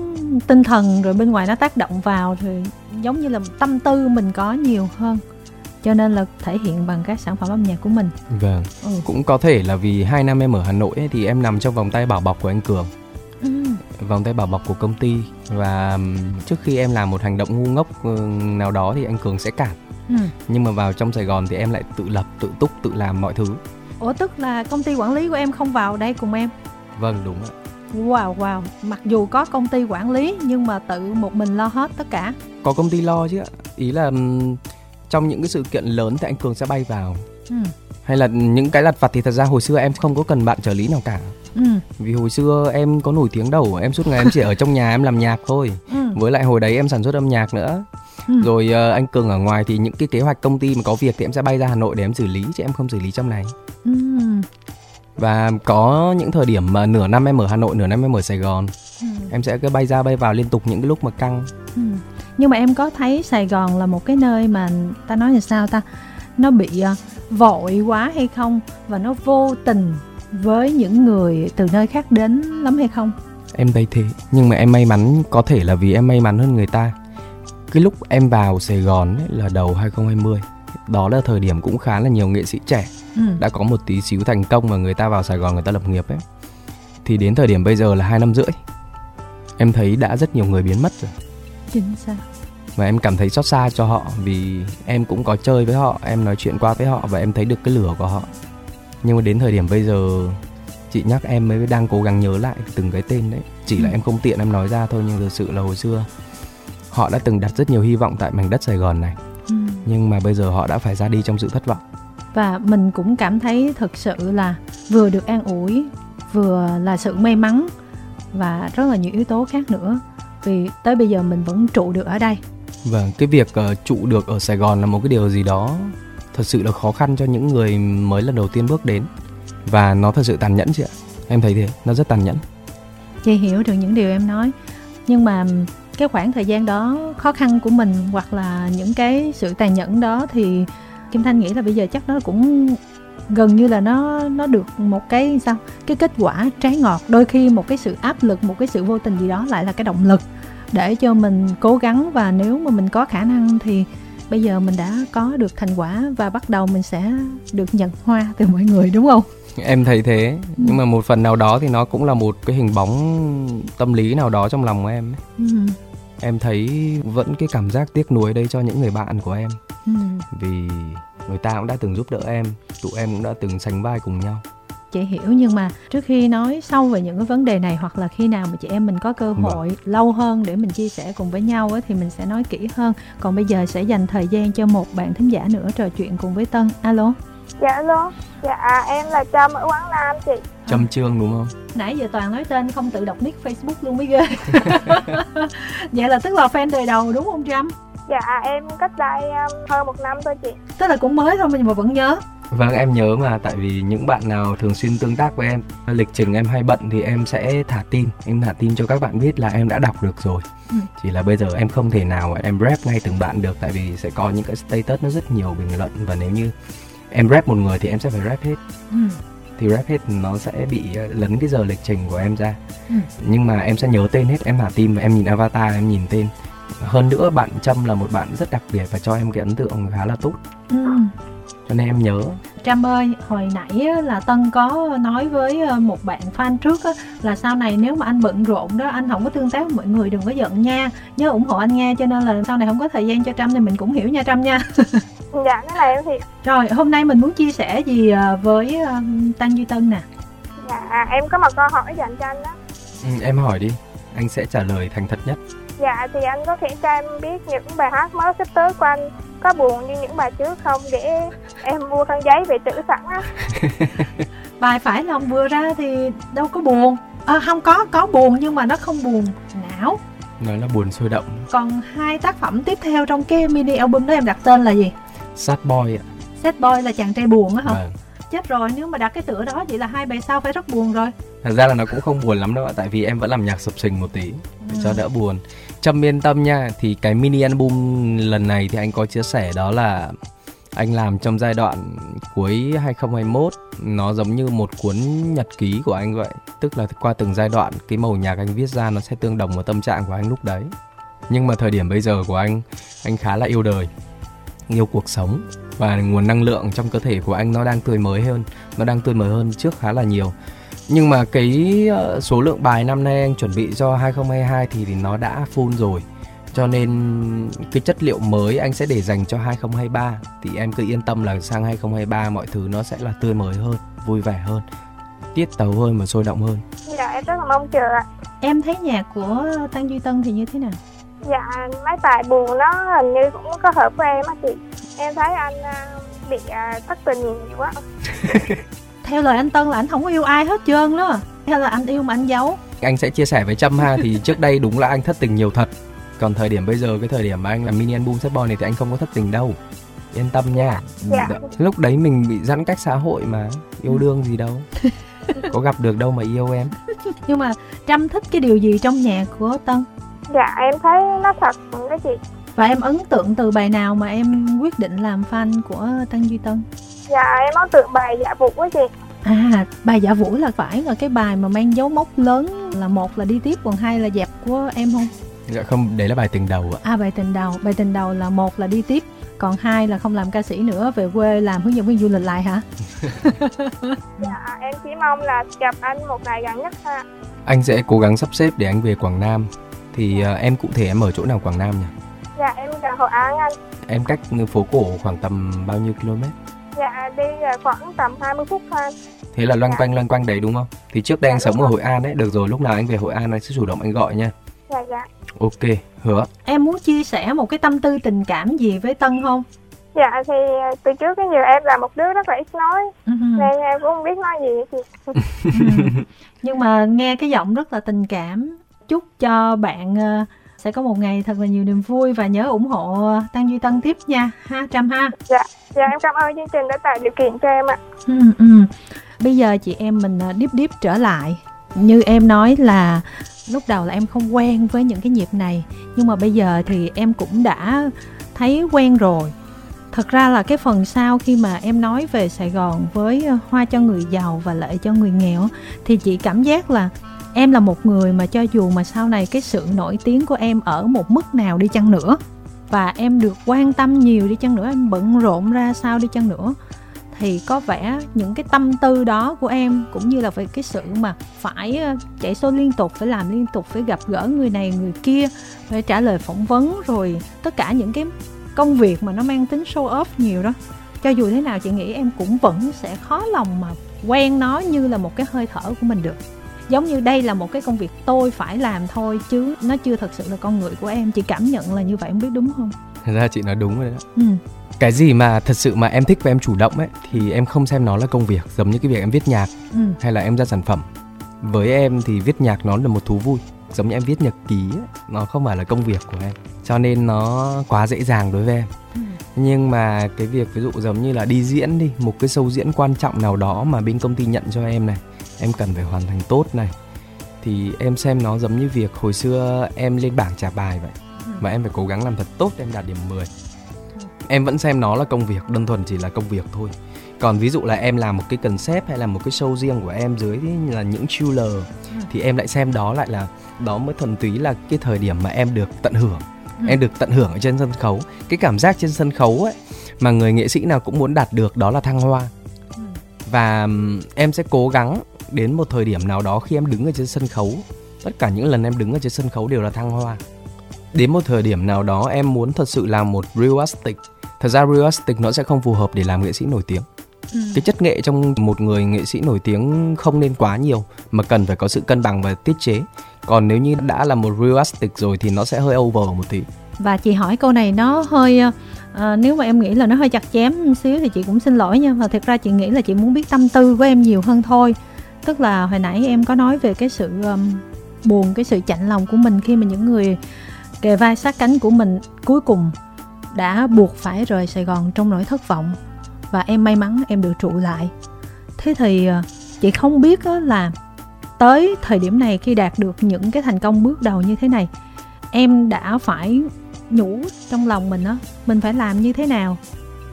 tinh thần rồi bên ngoài nó tác động vào thì giống như là tâm tư mình có nhiều hơn cho nên là thể hiện bằng các sản phẩm âm nhạc của mình vâng ừ. cũng có thể là vì hai năm em ở hà nội ấy, thì em nằm trong vòng tay bảo bọc của anh cường ừ. vòng tay bảo bọc của công ty và trước khi em làm một hành động ngu ngốc ừ, nào đó thì anh cường sẽ cản ừ. nhưng mà vào trong sài gòn thì em lại tự lập tự túc tự làm mọi thứ ủa tức là công ty quản lý của em không vào đây cùng em vâng đúng ạ Wow wow, mặc dù có công ty quản lý nhưng mà tự một mình lo hết tất cả. Có công ty lo chứ ạ. Ý là trong những cái sự kiện lớn thì anh cường sẽ bay vào ừ. hay là những cái lặt vặt thì thật ra hồi xưa em không có cần bạn trợ lý nào cả ừ. vì hồi xưa em có nổi tiếng đâu em suốt ngày em chỉ ở trong nhà em làm nhạc thôi ừ. với lại hồi đấy em sản xuất âm nhạc nữa ừ. rồi uh, anh cường ở ngoài thì những cái kế hoạch công ty mà có việc thì em sẽ bay ra hà nội để em xử lý chứ em không xử lý trong này ừ. và có những thời điểm mà nửa năm em ở hà nội nửa năm em ở sài gòn ừ. em sẽ cứ bay ra bay vào liên tục những cái lúc mà căng ừ nhưng mà em có thấy sài gòn là một cái nơi mà ta nói là sao ta? Nó bị ờ, vội quá hay không? Và nó vô tình với những người từ nơi khác đến lắm hay không? Em thấy thế nhưng mà em may mắn có thể là vì em may mắn hơn người ta. Cái lúc em vào Sài Gòn ấy, là đầu 2020 đó là thời điểm cũng khá là nhiều nghệ sĩ trẻ ừ. đã có một tí xíu thành công và người ta vào Sài Gòn người ta lập nghiệp ấy. Thì đến thời điểm bây giờ là hai năm rưỡi em thấy đã rất nhiều người biến mất rồi chính xác. Và em cảm thấy xót xa cho họ vì em cũng có chơi với họ em nói chuyện qua với họ và em thấy được cái lửa của họ. Nhưng mà đến thời điểm bây giờ chị nhắc em mới đang cố gắng nhớ lại từng cái tên đấy. Chỉ là ừ. em không tiện em nói ra thôi nhưng thực sự là hồi xưa họ đã từng đặt rất nhiều hy vọng tại mảnh đất sài gòn này. Ừ. nhưng mà bây giờ họ đã phải ra đi trong sự thất vọng. Và mình cũng cảm thấy thực sự là vừa được an ủi vừa là sự may mắn và rất là nhiều yếu tố khác nữa vì tới bây giờ mình vẫn trụ được ở đây. Vâng cái việc uh, trụ được ở sài gòn là một cái điều gì đó thật sự là khó khăn cho những người mới lần đầu tiên bước đến. Và nó thật sự tàn nhẫn chị ạ. Em thấy thế nó rất tàn nhẫn. Chị hiểu được những điều em nói. Nhưng mà cái khoảng thời gian đó khó khăn của mình hoặc là những cái sự tàn nhẫn đó thì kim thanh nghĩ là bây giờ chắc nó cũng gần như là nó nó được một cái sao cái kết quả trái ngọt đôi khi một cái sự áp lực một cái sự vô tình gì đó lại là cái động lực để cho mình cố gắng và nếu mà mình có khả năng thì bây giờ mình đã có được thành quả và bắt đầu mình sẽ được nhận hoa từ mọi người đúng không em thấy thế ừ. nhưng mà một phần nào đó thì nó cũng là một cái hình bóng tâm lý nào đó trong lòng của em ấy. Ừ. em thấy vẫn cái cảm giác tiếc nuối đây cho những người bạn của em ừ. vì người ta cũng đã từng giúp đỡ em tụi em cũng đã từng sánh vai cùng nhau. Chị hiểu nhưng mà trước khi nói sâu về những cái vấn đề này hoặc là khi nào mà chị em mình có cơ vâng. hội vâng. lâu hơn để mình chia sẻ cùng với nhau ấy, thì mình sẽ nói kỹ hơn. Còn bây giờ sẽ dành thời gian cho một bạn thính giả nữa trò chuyện cùng với tân. Alo? Dạ alo. Dạ em là trâm ở quán nam chị. Trâm trương đúng không? Nãy giờ toàn nói tên không tự đọc nick facebook luôn mới ghê. Vậy là tức là fan đời đầu đúng không trâm dạ em cách đây um, hơn một năm thôi chị. Tức là cũng mới thôi mà vẫn nhớ. Vâng em nhớ mà tại vì những bạn nào thường xuyên tương tác với em Lịch trình em hay bận thì em sẽ thả tin. Em thả tin cho các bạn biết là em đã đọc được rồi. Ừ. Chỉ là bây giờ em không thể nào em rep ngay từng bạn được Tại vì sẽ có những cái status nó rất nhiều bình luận. Và nếu như em rep một người thì em sẽ phải rep hết. Ừ. thì rep hết nó sẽ bị ờ, lấn cái giờ lịch trình của em ra. Ừ. nhưng mà em sẽ nhớ tên hết em thả tim em nhìn avatar em nhìn tên hơn nữa bạn trâm là một bạn rất đặc biệt và cho em cái ấn tượng khá là tốt ừ. cho nên em nhớ Trâm ơi, hồi nãy là Tân có nói với ờ, một bạn fan trước là sau này nếu mà anh bận rộn đó, anh không có tương tác với mọi người đừng có giận nha, nhớ ủng hộ anh nghe cho nên là sau này không có thời gian cho Trâm thì mình cũng hiểu nha Trâm nha. dạ, cái này em thiệt. Rồi, hôm nay mình muốn chia sẻ gì ờ, với ờ, Tăng Duy Tân nè? Dạ, em có một câu hỏi dành cho anh đó. Ừ, em hỏi đi, anh sẽ trả lời thành thật nhất. Dạ, thì anh có thể cho em biết những bài hát mới sắp tới của anh có buồn như những bài trước không để em mua khăn giấy về trữ sẵn á? Bài phải lòng vừa ra thì đâu có buồn. À, không có có buồn nhưng mà nó không buồn não. Nói là buồn sôi động. Còn hai tác phẩm tiếp theo trong cái mini album đó em đặt tên là gì? Sad boy ạ. Sad boy là chàng trai buồn á hả? Vâng. chết rồi nếu mà đặt cái tựa đó vậy là hai bài sau phải rất buồn rồi. Thật ra là nó cũng không buồn lắm đâu ạ tại vì em vẫn làm nhạc sập sình một tí để cho ừ. đỡ buồn Trâm yên tâm nha. Thì cái mini album lần này thì anh có chia sẻ đó là anh làm trong giai đoạn cuối 2021 nó giống như một cuốn nhật ký của anh vậy. Tức là qua từng giai đoạn, cái màu nhạc anh viết ra nó sẽ tương đồng với tâm trạng của anh lúc đấy. Nhưng mà thời điểm bây giờ của anh anh khá là yêu đời, yêu cuộc sống và nguồn năng lượng trong cơ thể của anh nó đang tươi mới hơn nó đang tươi mới hơn trước khá là nhiều. Nhưng mà cái ờ, số lượng bài năm nay anh chuẩn bị cho 2022 thì, thì nó đã full rồi. Cho nên cái chất liệu mới anh sẽ để dành cho 2023 thì em cứ yên tâm là sang 2023 mọi thứ nó sẽ là tươi mới hơn vui vẻ hơn tiết tấu hơn và sôi động hơn. Dạ em rất là mong chờ ạ. Em thấy nhạc của Tăng Duy Tân thì như thế nào dạ mấy bài buồn nó hình như cũng có hợp với em á chị. Em thấy anh à, bị à, thất tình nhiều quá. Theo lời anh Tân là anh không có yêu ai hết trơn đó. Theo là anh yêu mà anh giấu. Anh sẽ chia sẻ với Trâm ha thì trước đây đúng là anh thất tình nhiều thật. Còn thời điểm bây giờ cái thời điểm mà anh làm mini album set boy này thì anh không có thất tình đâu. Yên tâm nha. Dạ. lúc đấy mình bị giãn cách xã hội mà yêu đương gì đâu. Có gặp được đâu mà yêu em. Nhưng mà trâm thích cái điều gì trong nhạc của tân dạ em thấy nó thật cái chị và em ấn tượng từ bài nào mà em quyết định làm fan của Tăng Duy Tân? Dạ em ấn tượng bài Dạ Vũ á chị À, bài Dạ Vũ là phải là cái bài mà mang dấu mốc lớn là một là đi tiếp còn hai là dẹp của em không? Dạ không, đấy là bài tình đầu ạ. À bài tình đầu, bài tình đầu là một là đi tiếp còn hai là không làm ca sĩ nữa về quê làm hướng dẫn viên du lịch lại hả? dạ em chỉ mong là gặp anh một ngày gần nhất ha. Anh sẽ cố gắng sắp xếp để anh về Quảng Nam. Thì uh, em cụ thể em ở chỗ nào Quảng Nam nhỉ? Dạ em ở Hội An anh. Em cách phố cổ khoảng tầm bao nhiêu km? Dạ đi khoảng tầm 20 phút thôi. Thế là loanh dạ. quanh loanh quanh đấy đúng không? Thì trước đây dạ, anh sống rồi. ở Hội An đấy, được rồi lúc nào anh về Hội An anh sẽ chủ động anh gọi nha. Dạ dạ. Ok, hứa. Em muốn chia sẻ một cái tâm tư tình cảm gì với Tân không? Dạ thì từ trước đến giờ em là một đứa rất là ít nói uh-huh. Nên em cũng không biết nói gì chị Nhưng mà nghe cái giọng rất là tình cảm Chúc cho bạn uh, sẽ có một ngày thật là nhiều niềm vui và nhớ ủng hộ Tăng Duy Tân tiếp nha. Ha Trâm ha. Dạ dạ em cảm ơn chương trình đã tạo điều kiện cho em ạ. Ừ, ừ. bây giờ chị em mình à, điếp điếp trở lại. Như em nói là lúc đầu là em không quen với những cái nhịp này nhưng mà bây giờ thì em cũng đã thấy quen rồi. Thật ra là cái phần sau khi mà em nói về sài gòn với hoa cho người giàu và lợi cho người nghèo thì chị cảm giác là em là một người mà cho dù mà sau này cái sự nổi tiếng của em ở một mức nào đi chăng nữa, và em được quan tâm nhiều đi chăng nữa, em bận rộn ra sao đi chăng nữa, thì có vẻ những cái tâm tư đó của em cũng như là về cái sự mà phải chạy xô liên tục, phải làm liên tục, phải gặp gỡ người này, người kia, phải trả lời phỏng vấn, rồi tất cả những cái công việc mà nó mang tính show off nhiều đó. Cho dù thế nào, chị nghĩ em cũng vẫn sẽ khó lòng mà quen nó như là một cái hơi thở của mình được giống như đây là một cái công việc tôi phải làm thôi chứ nó chưa thật sự là con người của em. Chị cảm nhận là như vậy không biết đúng không? Thật ra chị nói đúng rồi đó ừ. cái gì mà thật sự mà em thích và em chủ động ấy thì em không xem nó là công việc giống như cái việc em viết nhạc ừ. hay là em ra sản phẩm. Với em thì viết nhạc nó là một thú vui giống như em viết nhật ký nó không phải là công việc của em cho nên nó quá dễ dàng đối với em. Ừ. nhưng mà cái việc ví dụ giống như là đi diễn đi một cái show diễn quan trọng nào đó mà bên công ty nhận cho em này em cần phải hoàn thành tốt này thì em xem nó giống như việc hồi xưa em lên bảng trả bài vậy. Ừ. mà em phải cố gắng làm thật tốt em đạt điểm 10 em vẫn xem nó là công việc đơn thuần chỉ là công việc thôi còn ví dụ là em làm một cái concept hay là một cái show riêng của em dưới là những chiller ừ. thì em lại xem đó lại là đó mới thuần túy là cái thời điểm mà em được tận hưởng ừ. em được tận hưởng ở trên sân khấu cái cảm giác trên sân khấu ấy mà người nghệ sĩ nào cũng muốn đạt được đó là thăng hoa ừ. và em sẽ cố gắng đến một thời điểm nào đó khi em đứng ở trên sân khấu tất cả những lần em đứng ở trên sân khấu đều là thăng hoa đến một thời điểm nào đó em muốn thật sự làm một realistic thật ra realistic nó sẽ không phù hợp để làm nghệ sĩ nổi tiếng ừ. cái chất nghệ trong một người nghệ sĩ nổi tiếng không nên quá nhiều mà cần phải có sự cân bằng và tiết chế. Còn nếu như đã là một realistic rồi thì nó sẽ hơi over một tí. Và chị hỏi câu này nó hơi à, nếu mà em nghĩ là nó hơi chặt chém một xíu thì chị cũng xin lỗi nha và thật ra chị nghĩ là chị muốn biết tâm tư của em nhiều hơn thôi. Tức là hồi nãy em có nói về cái sự um, buồn cái sự chạnh lòng của mình khi mà những người kề vai sát cánh của mình cuối cùng đã buộc phải rời Sài Gòn trong nỗi thất vọng và em may mắn em được trụ lại. Thế thì ờ, chị không biết là tới thời điểm này khi đạt được những cái thành công bước đầu như thế này, em đã phải nhủ trong lòng mình á, mình phải làm như thế nào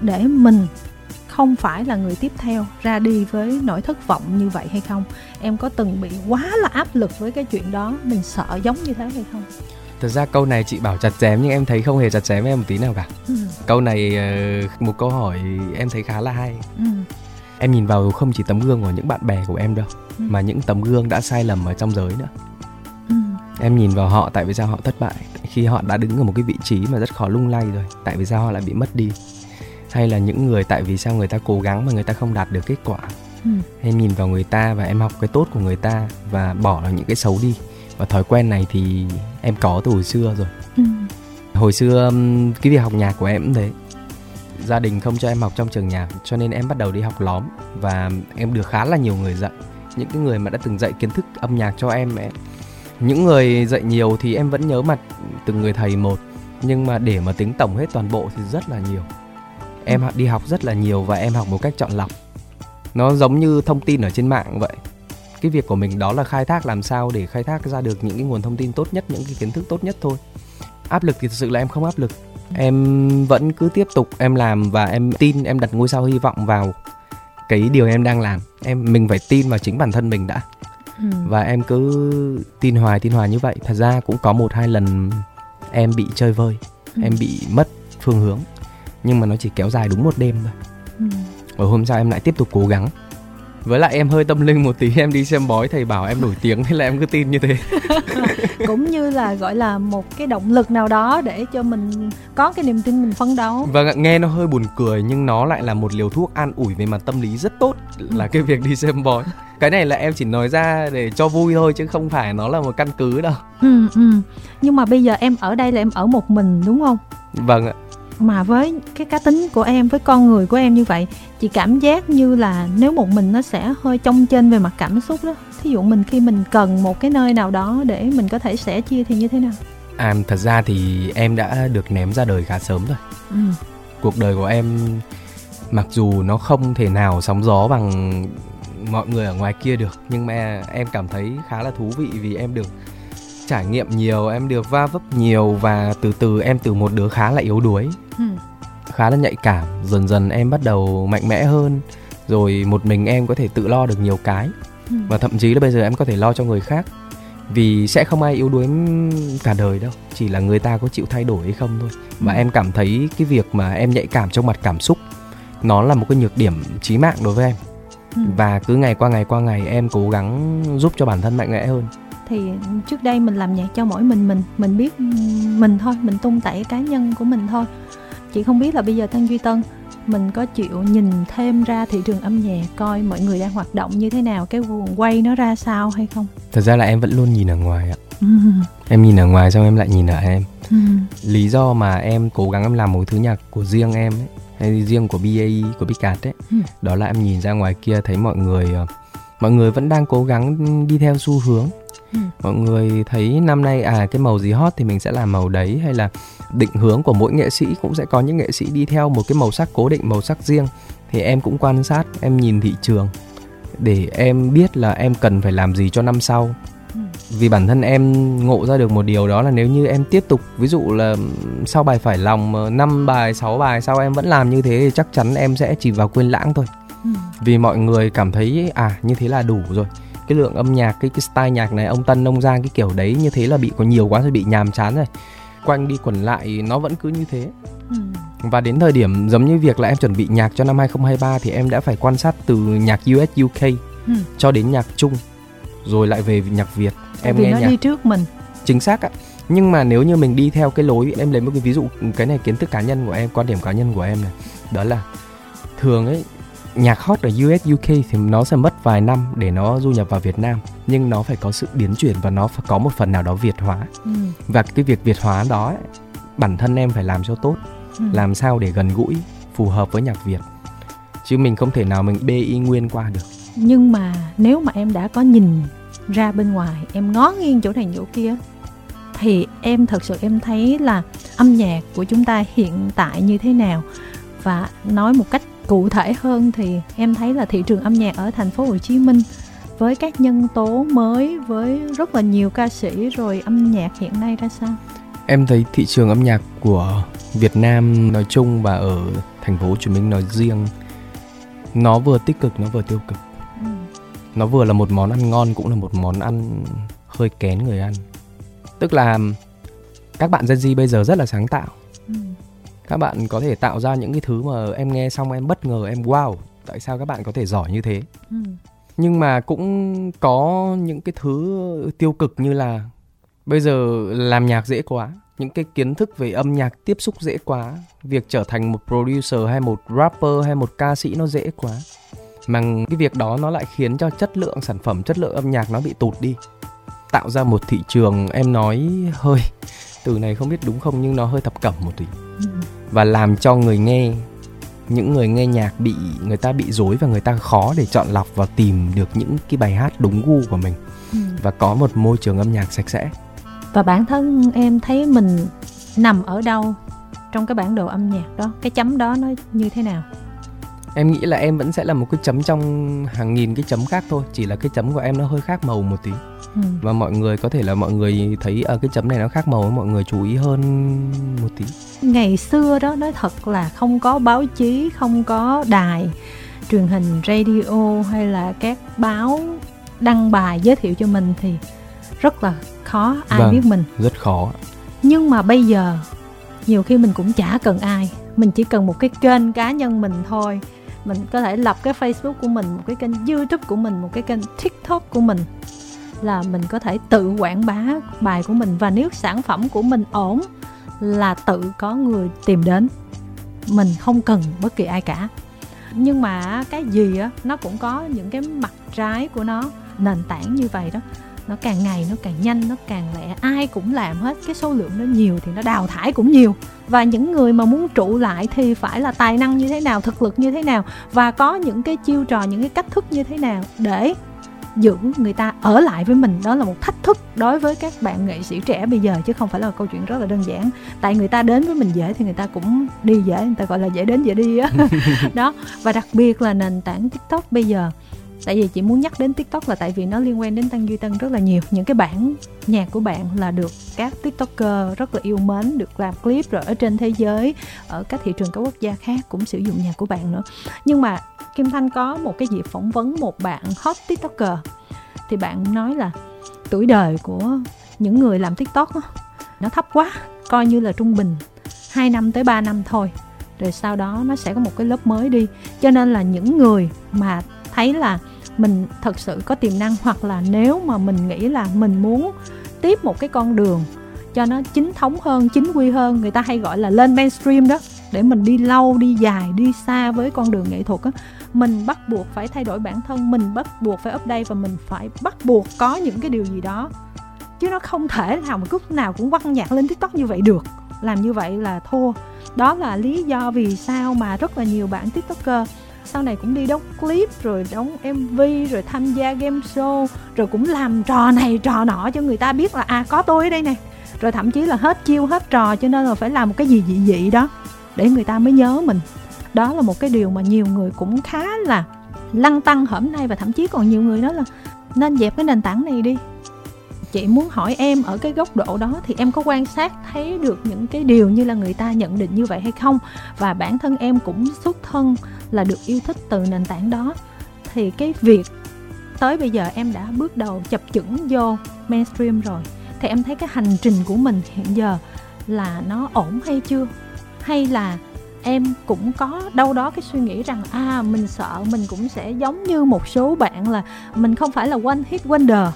để mình không phải là người tiếp theo ra đi với nỗi thất vọng như vậy hay không? Em có từng bị quá là áp lực với cái chuyện đó, mình sợ giống như thế hay không? Thật ra câu này chị bảo chặt chém nhưng em thấy không hề chặt chém em một tí nào cả. Ừ. Câu này ờ, một câu hỏi em thấy khá là hay. Ừ. Em nhìn vào không chỉ tấm gương của những bạn bè của em đâu, ừ. mà những tấm gương đã sai lầm ở trong giới nữa. Ừ. Em nhìn vào họ tại vì sao họ thất bại khi họ đã đứng ở một cái vị trí mà rất khó lung lay rồi, tại vì sao họ lại bị mất đi hay là những người tại vì sao người ta cố gắng mà người ta không đạt được kết quả ừ. em nhìn vào người ta và em học cái tốt của người ta và bỏ là những cái xấu đi và thói quen này thì em có từ hồi xưa rồi. Ừ. hồi xưa cái việc học nhạc của em cũng thế. Gia đình không cho em học trong trường nhạc cho nên em bắt đầu đi học lóm và em được khá là nhiều người dạy. Những cái người mà đã từng dạy kiến thức âm nhạc cho em ấy. những người dạy nhiều thì em vẫn nhớ mặt từng người thầy một nhưng mà để mà tính tổng hết toàn bộ thì rất là nhiều. Em đi học rất là nhiều và em học một cách chọn lọc. Nó giống như thông tin ở trên mạng vậy cái việc của mình đó là khai thác làm sao để khai thác ra được những cái nguồn thông tin tốt nhất những cái kiến thức tốt nhất thôi. Áp lực thì thực sự là em không áp lực. Em vẫn cứ tiếp tục em làm và em tin em đặt ngôi sao hy vọng vào cái điều em đang làm. Em mình phải tin vào chính bản thân mình đã. Ừ. và em cứ tin hoài tin hoài như vậy. Thật ra cũng có một hai lần em bị chơi vơi ừ. em bị mất phương hướng. Nhưng mà nó chỉ kéo dài đúng một đêm thôi. Ừ. và hôm sau em lại tiếp tục cố gắng với lại em hơi tâm linh một tí em đi xem bói thầy bảo em nổi tiếng thế là em cứ tin như thế. Cũng như là gọi là một cái động lực nào đó để cho mình có cái niềm tin mình phấn đấu. Và nghe nó hơi buồn cười nhưng nó lại là một liều thuốc an ủi về mặt tâm lý rất tốt là cái việc đi xem bói. Cái này là em chỉ nói ra để cho vui thôi chứ không phải nó là một căn cứ đâu. Ừ ừ. Nhưng mà bây giờ em ở đây là em ở một mình đúng không? Vâng ạ mà với cái cá tính của em với con người của em như vậy chị cảm giác như là nếu một mình nó sẽ hơi trong trên về mặt cảm xúc đó. Thí dụ mình khi mình cần một cái nơi nào đó để mình có thể sẻ chia thì như thế nào? À thật ra thì em đã được ném ra đời khá sớm rồi. Ừ. cuộc đời của em mặc dù nó không thể nào sóng gió bằng mọi người ở ngoài kia được nhưng mà em cảm thấy khá là thú vị vì em được trải nghiệm nhiều em được va vấp nhiều và từ từ em từ một đứa khá là yếu đuối ừ. khá là nhạy cảm dần dần em bắt đầu mạnh mẽ hơn rồi một mình em có thể tự lo được nhiều cái ừ. và thậm chí là bây giờ em có thể lo cho người khác vì sẽ không ai yếu đuối cả đời đâu chỉ là người ta có chịu thay đổi hay không thôi và ừ. em cảm thấy cái việc mà em nhạy cảm trong mặt cảm xúc nó là một cái nhược điểm chí mạng đối với em ừ. và cứ ngày qua ngày qua ngày em cố gắng giúp cho bản thân mạnh mẽ hơn thì trước đây mình làm nhạc cho mỗi mình mình mình biết mình thôi mình tung tẩy cá nhân của mình thôi chị không biết là bây giờ tăng duy tân mình có chịu nhìn thêm ra thị trường âm nhạc coi mọi người đang hoạt động như thế nào cái guồng quay nó ra sao hay không thật ra là em vẫn luôn nhìn ở ngoài ạ ừ. em nhìn ở ngoài xong em lại nhìn ở em ừ. lý do mà em cố gắng em làm một thứ nhạc của riêng em ấy hay riêng của BAE của Big Cat ấy ừ. đó là em nhìn ra ngoài kia thấy mọi người ờ, mọi người vẫn đang cố gắng đi theo xu hướng ừ. mọi người thấy năm nay à cái màu gì hot thì mình sẽ làm màu đấy hay là định hướng của mỗi nghệ sĩ cũng sẽ có những nghệ sĩ đi theo một cái màu sắc cố định màu sắc riêng thì em cũng quan sát em nhìn thị trường để em biết là em cần phải làm gì cho năm sau ừ. vì bản thân em ngộ ra được một điều đó là nếu như em tiếp tục ví dụ là sau bài phải lòng 5 bài 6 bài sau em vẫn làm như thế thì chắc chắn em sẽ chỉ vào quên lãng thôi ừ. vì mọi người cảm thấy à như thế là đủ rồi cái lượng âm nhạc cái cái style nhạc này ông tân ông giang cái kiểu đấy như thế là bị có nhiều quá rồi bị nhàm chán rồi. Quanh đi quẩn lại nó vẫn cứ như thế. Ừ. và đến thời điểm giống như việc là em chuẩn bị nhạc cho năm 2023 thì em đã phải quan sát từ nhạc US UK ừ. cho đến nhạc Trung rồi lại về nhạc Việt. Em Vì nghe nó nhạc đi trước mình. Chính xác ạ. Nhưng mà nếu như mình đi theo cái lối em lấy một cái ví dụ cái này kiến thức cá nhân của em quan điểm cá nhân của em này. Đó là thường ấy nhạc hot ở US UK thì nó sẽ mất vài năm để nó du nhập vào Việt Nam nhưng nó phải có sự biến chuyển và nó phải có một phần nào đó Việt hóa ừ. và cái việc Việt hóa đó ấy, bản thân em phải làm cho tốt ừ. làm sao để gần gũi phù hợp với nhạc Việt chứ mình không thể nào mình bê y nguyên qua được nhưng mà nếu mà em đã có nhìn ra bên ngoài em ngó nghiêng chỗ này chỗ kia thì em thật sự em thấy là âm nhạc của chúng ta hiện tại như thế nào và nói một cách cụ thể hơn thì em thấy là thị trường âm nhạc ở thành phố Hồ Chí Minh với các nhân tố mới với rất là nhiều ca sĩ rồi âm nhạc hiện nay ra sao? Em thấy thị trường âm nhạc của Việt Nam nói chung và ở thành phố Hồ Chí Minh nói riêng nó vừa tích cực nó vừa tiêu cực. Ừ. Nó vừa là một món ăn ngon cũng là một món ăn hơi kén người ăn. Tức là các bạn Gen Z bây giờ rất là sáng tạo. Các bạn có thể tạo ra những cái thứ mà em nghe xong em bất ngờ em wow tại sao các bạn có thể giỏi như thế? Ừ. nhưng mà cũng có những cái thứ tiêu cực như là bây giờ làm nhạc dễ quá những cái kiến thức về âm nhạc tiếp xúc dễ quá việc trở thành một producer hay một rapper hay một ca sĩ nó dễ quá. Mà cái việc đó nó lại khiến cho chất lượng sản phẩm chất lượng âm nhạc nó bị tụt đi. Tạo ra một thị trường em nói hơi từ này không biết đúng không nhưng nó hơi thập cẩm một tí. Ừ và làm cho người nghe những người nghe nhạc bị người ta bị dối và người ta khó để chọn lọc và tìm được những cái bài hát đúng gu của mình. Ừ. và có một môi trường âm nhạc sạch sẽ. Và bản thân em thấy mình nằm ở đâu trong cái bản đồ âm nhạc đó? Cái chấm đó nó như thế nào? Em nghĩ là em vẫn sẽ là một cái chấm trong hàng nghìn cái chấm khác thôi chỉ là cái chấm của em nó hơi khác màu một tí ừ. và mọi người có thể là mọi người thấy ở cái chấm này nó khác màu mọi người chú ý hơn một tí. Ngày xưa đó nói thật là không có báo chí không có đài truyền hình radio hay là các báo đăng bài giới thiệu cho mình thì rất là khó ai vâng, biết mình. rất khó. Nhưng mà bây giờ nhiều khi mình cũng chả cần ai. Mình chỉ cần một cái kênh cá nhân mình thôi. Mình có thể lập cái facebook của mình một cái kênh youtube của mình một cái kênh tiktok của mình là mình có thể tự quảng bá bài của mình. Và nếu sản phẩm của mình ổn là tự có người tìm đến. Mình không cần bất kỳ ai cả. Nhưng mà cái gì á, nó cũng có những cái mặt trái của nó. Nền tảng như vậy đó, nó càng ngày nó càng nhanh, nó càng lẹ. Ai cũng làm hết cái số lượng nó nhiều thì nó đào thải cũng nhiều. Và những người mà muốn trụ lại thì phải là tài năng như thế nào, thực lực như thế nào. Và có những cái chiêu trò, những cái cách thức như thế nào để giữ người ta ở lại với mình. Đó là một thách thức đối với các bạn nghệ sĩ trẻ bây giờ chứ không phải là câu chuyện rất là đơn giản. Tại người ta đến với mình dễ thì người ta cũng đi dễ người ta gọi là dễ đến dễ đi á. Đó và đặc biệt là nền tảng tiktok bây giờ. Tại vì chị muốn nhắc đến tiktok là tại vì nó liên quan đến tăng duy tân rất là nhiều. Những cái bản nhạc của bạn là được các tiktoker rất là yêu mến được làm clip rồi ở trên thế giới ở các thị trường các quốc gia khác cũng sử dụng nhạc của bạn nữa. Nhưng mà kim thanh có một cái dịp phỏng vấn một bạn hot tiktoker. Thì bạn nói là tuổi đời của những người làm tiktok đó, nó thấp quá coi như là trung bình 2 năm tới 3 năm thôi. Rồi sau đó nó sẽ có một cái lớp mới đi. Cho nên là những người mà thấy là mình thật sự có tiềm năng hoặc là nếu mà mình nghĩ là mình muốn tiếp một cái con đường cho nó chính thống hơn chính quy hơn người ta hay gọi là lên mainstream đó để mình đi lâu đi dài đi xa với con đường nghệ thuật á mình bắt buộc phải thay đổi bản thân, mình bắt buộc phải update và mình phải bắt buộc có những cái điều gì đó. Chứ nó không thể nào mà lúc nào cũng quăng nhạc lên tiktok như vậy được. Làm như vậy là thua. Đó là lý do vì sao mà rất là nhiều bạn tiktoker sau này cũng đi đóng clip, rồi đóng mv rồi tham gia game show, rồi cũng làm trò này, trò nọ cho người ta biết là à có tôi ở đây nè. Rồi thậm chí là hết chiêu, hết trò cho nên là phải làm một cái gì dị dị đó để người ta mới nhớ mình đó là một cái điều mà nhiều người cũng khá là lăng tăng hởm nay và thậm chí còn nhiều người nói là nên dẹp cái nền tảng này đi. Chị muốn hỏi em ở cái góc độ đó thì em có quan sát thấy được những cái điều như là người ta nhận định như vậy hay không? Và bản thân em cũng xuất thân là được yêu thích từ nền tảng đó. Thì cái việc tới bây giờ em đã bước đầu chập chững vô mainstream rồi, thì em thấy cái hành trình của mình hiện giờ là nó ổn hay chưa? Hay là em cũng có đâu đó cái suy nghĩ rằng à mình sợ mình cũng sẽ giống như một số bạn là mình không phải là one hit wonder.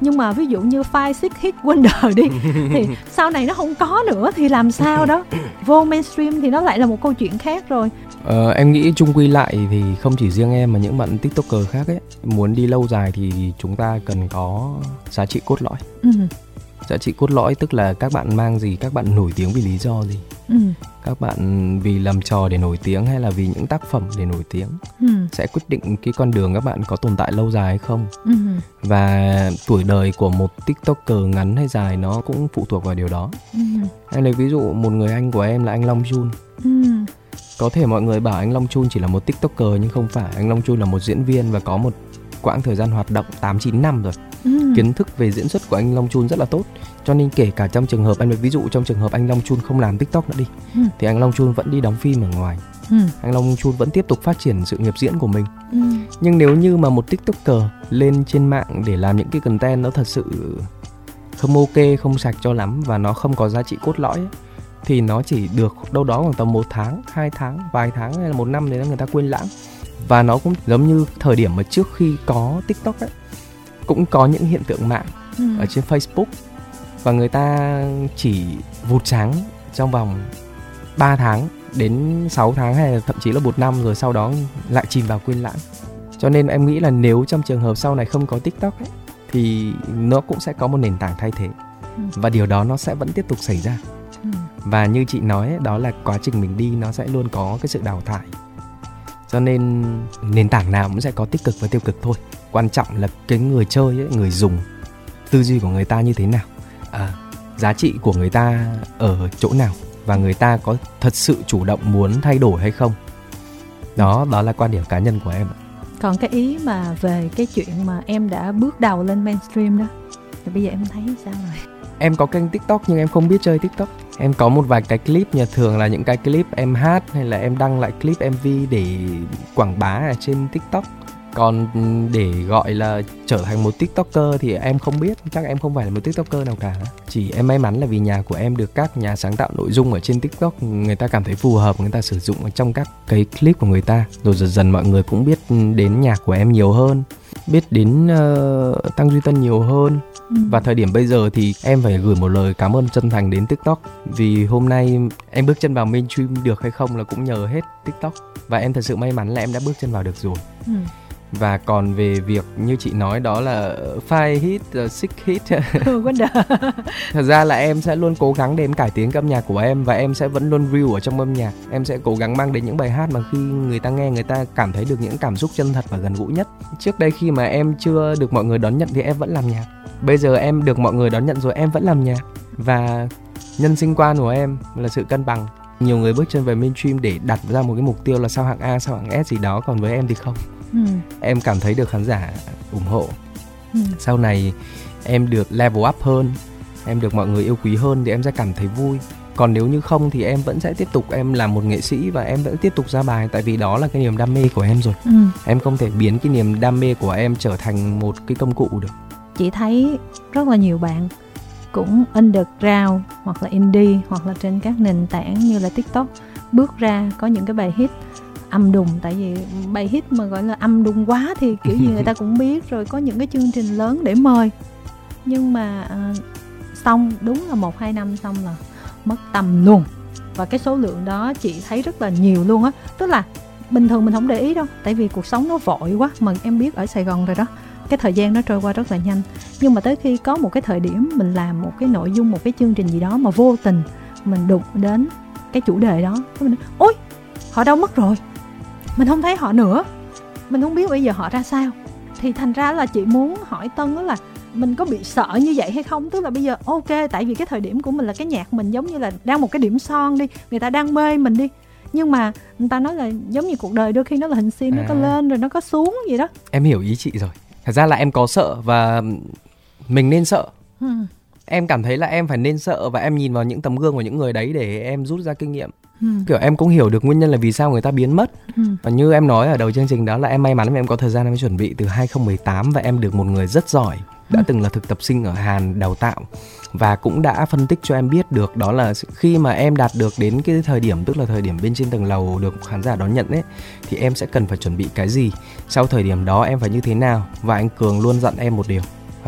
Nhưng mà ví dụ như five six hit wonder đi thì sau này nó không có nữa thì làm sao đó? Vô mainstream thì nó lại là một câu chuyện khác rồi. Ờ, em nghĩ chung quy lại thì không chỉ riêng em mà những bạn tiktoker khác ấy muốn đi lâu dài thì chúng ta cần có giá trị cốt lõi. Ừ. giá trị cốt lõi tức là các bạn mang gì các bạn nổi tiếng vì lý do gì. Ừ. các bạn vì làm trò để nổi tiếng hay là vì những tác phẩm để nổi tiếng ừ. sẽ quyết định cái con đường các bạn có tồn tại lâu dài hay không ừ. và tuổi đời của một tiktoker ngắn hay dài nó cũng phụ thuộc vào điều đó ừ. em lấy ví dụ một người anh của em là anh long jun ừ. có thể mọi người bảo anh long jun chỉ là một tiktoker nhưng không phải anh long jun là một diễn viên và có một quãng thời gian hoạt động 8 9 năm rồi. Ừ. Kiến thức về diễn xuất của anh Long Chun rất là tốt. Cho nên kể cả trong trường hợp anh ví dụ trong trường hợp anh Long Chun không làm TikTok nữa đi ừ. thì anh Long Chun vẫn đi đóng phim ở ngoài. Ừ. Anh Long Chun vẫn tiếp tục phát triển sự nghiệp diễn của mình. Ừ. Nhưng nếu như mà một TikToker lên trên mạng để làm những cái content nó thật sự không ok, không sạch cho lắm và nó không có giá trị cốt lõi ấy, thì nó chỉ được đâu đó khoảng tầm một tháng, hai tháng, vài tháng hay là một năm để người ta quên lãng và nó cũng giống như thời điểm mà trước khi có tiktok ấy cũng có những hiện tượng mạng ừ. ở trên facebook và người ta chỉ vụt sáng trong vòng 3 tháng đến 6 tháng hay là thậm chí là một năm rồi sau đó lại chìm vào quên lãng cho nên em nghĩ là nếu trong trường hợp sau này không có tiktok ấy, thì nó cũng sẽ có một nền tảng thay thế ừ. và điều đó nó sẽ vẫn tiếp tục xảy ra ừ. và như chị nói ấy, đó là quá trình mình đi nó sẽ luôn có cái sự đào thải cho nên nền tảng nào cũng sẽ có tích cực và tiêu cực thôi. Quan trọng là cái người chơi ấy, người dùng tư duy của người ta như thế nào à, giá trị của người ta ở chỗ nào và người ta có thật sự chủ động muốn thay đổi hay không. Đó đó là quan điểm cá nhân của em còn cái ý mà về cái chuyện mà em đã bước đầu lên mainstream đó thì bây giờ em thấy sao rồi? Em có kênh tiktok nhưng em không biết chơi tiktok em có một vài cái clip nhà thường là những cái clip em hát hay là em đăng lại clip mv để quảng bá ở trên tiktok còn để gọi là trở thành một tiktoker thì em không biết. Chắc em không phải là một tiktoker nào cả. Chỉ em may mắn là vì nhà của em được các nhà sáng tạo nội dung ở trên tiktok người ta cảm thấy phù hợp người ta sử dụng ở trong các cái clip của người ta. Rồi dần dần mọi người cũng biết đến nhạc của em nhiều hơn biết đến uh, tăng duy tân nhiều hơn. Ừ. và thời điểm bây giờ thì em phải gửi một lời cảm ơn chân thành đến tiktok. Vì hôm nay em bước chân vào mainstream được hay không là cũng nhờ hết tiktok. Và em thật sự may mắn là em đã bước chân vào được rồi. Ừ và còn về việc như chị nói đó là five hit uh, six hit. Thật ra là em sẽ luôn cố gắng để em cải tiến âm nhạc của em và em sẽ vẫn luôn view ở trong âm nhạc. Em sẽ cố gắng mang đến những bài hát mà khi người ta nghe người ta cảm thấy được những cảm xúc chân thật và gần gũi nhất. Trước đây khi mà em chưa được mọi người đón nhận thì em vẫn làm nhạc. Bây giờ em được mọi người đón nhận rồi em vẫn làm nhạc. Và nhân sinh quan của em là sự cân bằng. Nhiều người bước chân về mainstream để đặt ra một cái mục tiêu là sao hạng A sao hạng S gì đó còn với em thì không ừ. em cảm thấy được khán giả ủng hộ ừ. sau này em được level up hơn em được mọi người yêu quý hơn thì em sẽ cảm thấy vui còn nếu như không thì em vẫn sẽ tiếp tục em làm một nghệ sĩ và em vẫn tiếp tục ra bài tại vì đó là cái niềm đam mê của em rồi ừ. em không thể biến cái niềm đam mê của em trở thành một cái công cụ được chị thấy rất là nhiều bạn cũng underground hoặc là indie hoặc là trên các nền tảng như là tiktok bước ra có những cái bài hit âm đùng tại vì bài hit mà gọi là âm đùng quá thì kiểu gì người ta cũng biết rồi có những cái chương trình lớn để mời. Nhưng mà uh, xong đúng là một hai năm xong là mất tầm luôn. Và cái số lượng đó chị thấy rất là nhiều luôn á. Tức là bình thường mình không để ý đâu tại vì cuộc sống nó vội quá mà em biết ở sài gòn rồi đó cái thời gian nó trôi qua rất là nhanh. Nhưng mà tới khi có một cái thời điểm mình làm một cái nội dung một cái chương trình gì đó mà vô tình mình đụng đến cái chủ đề đó mình nói, ôi họ đâu mất rồi mình không thấy họ nữa mình không biết bây giờ họ ra sao thì thành ra là chị muốn hỏi tân là mình có bị sợ như vậy hay không tức là bây giờ ok tại vì cái thời điểm của mình là cái nhạc mình giống như là đang một cái điểm son đi người ta đang mê mình đi nhưng mà người ta nói là giống như cuộc đời đôi khi nó là hình xin à. nó có à. lên rồi nó có xuống gì đó em hiểu ý chị rồi thật ra là em có sợ và mình nên sợ ừ. Em cảm thấy là em phải nên sợ và em nhìn vào những tấm gương của những người đấy để em rút ra kinh nghiệm ừ. kiểu em cũng hiểu được nguyên nhân là vì sao người ta biến mất ừ. và như em nói ở đầu chương trình đó là em may mắn vì em có thời gian em chuẩn bị từ 2018 và em được một người rất giỏi đã ừ. từng là thực tập sinh ở Hàn đào tạo và cũng đã phân tích cho em biết được đó là khi mà em đạt được đến cái thời điểm tức là thời điểm bên trên tầng lầu được khán giả đón nhận ấy thì em sẽ cần phải chuẩn bị cái gì sau thời điểm đó em phải như thế nào và anh cường luôn dặn em một điều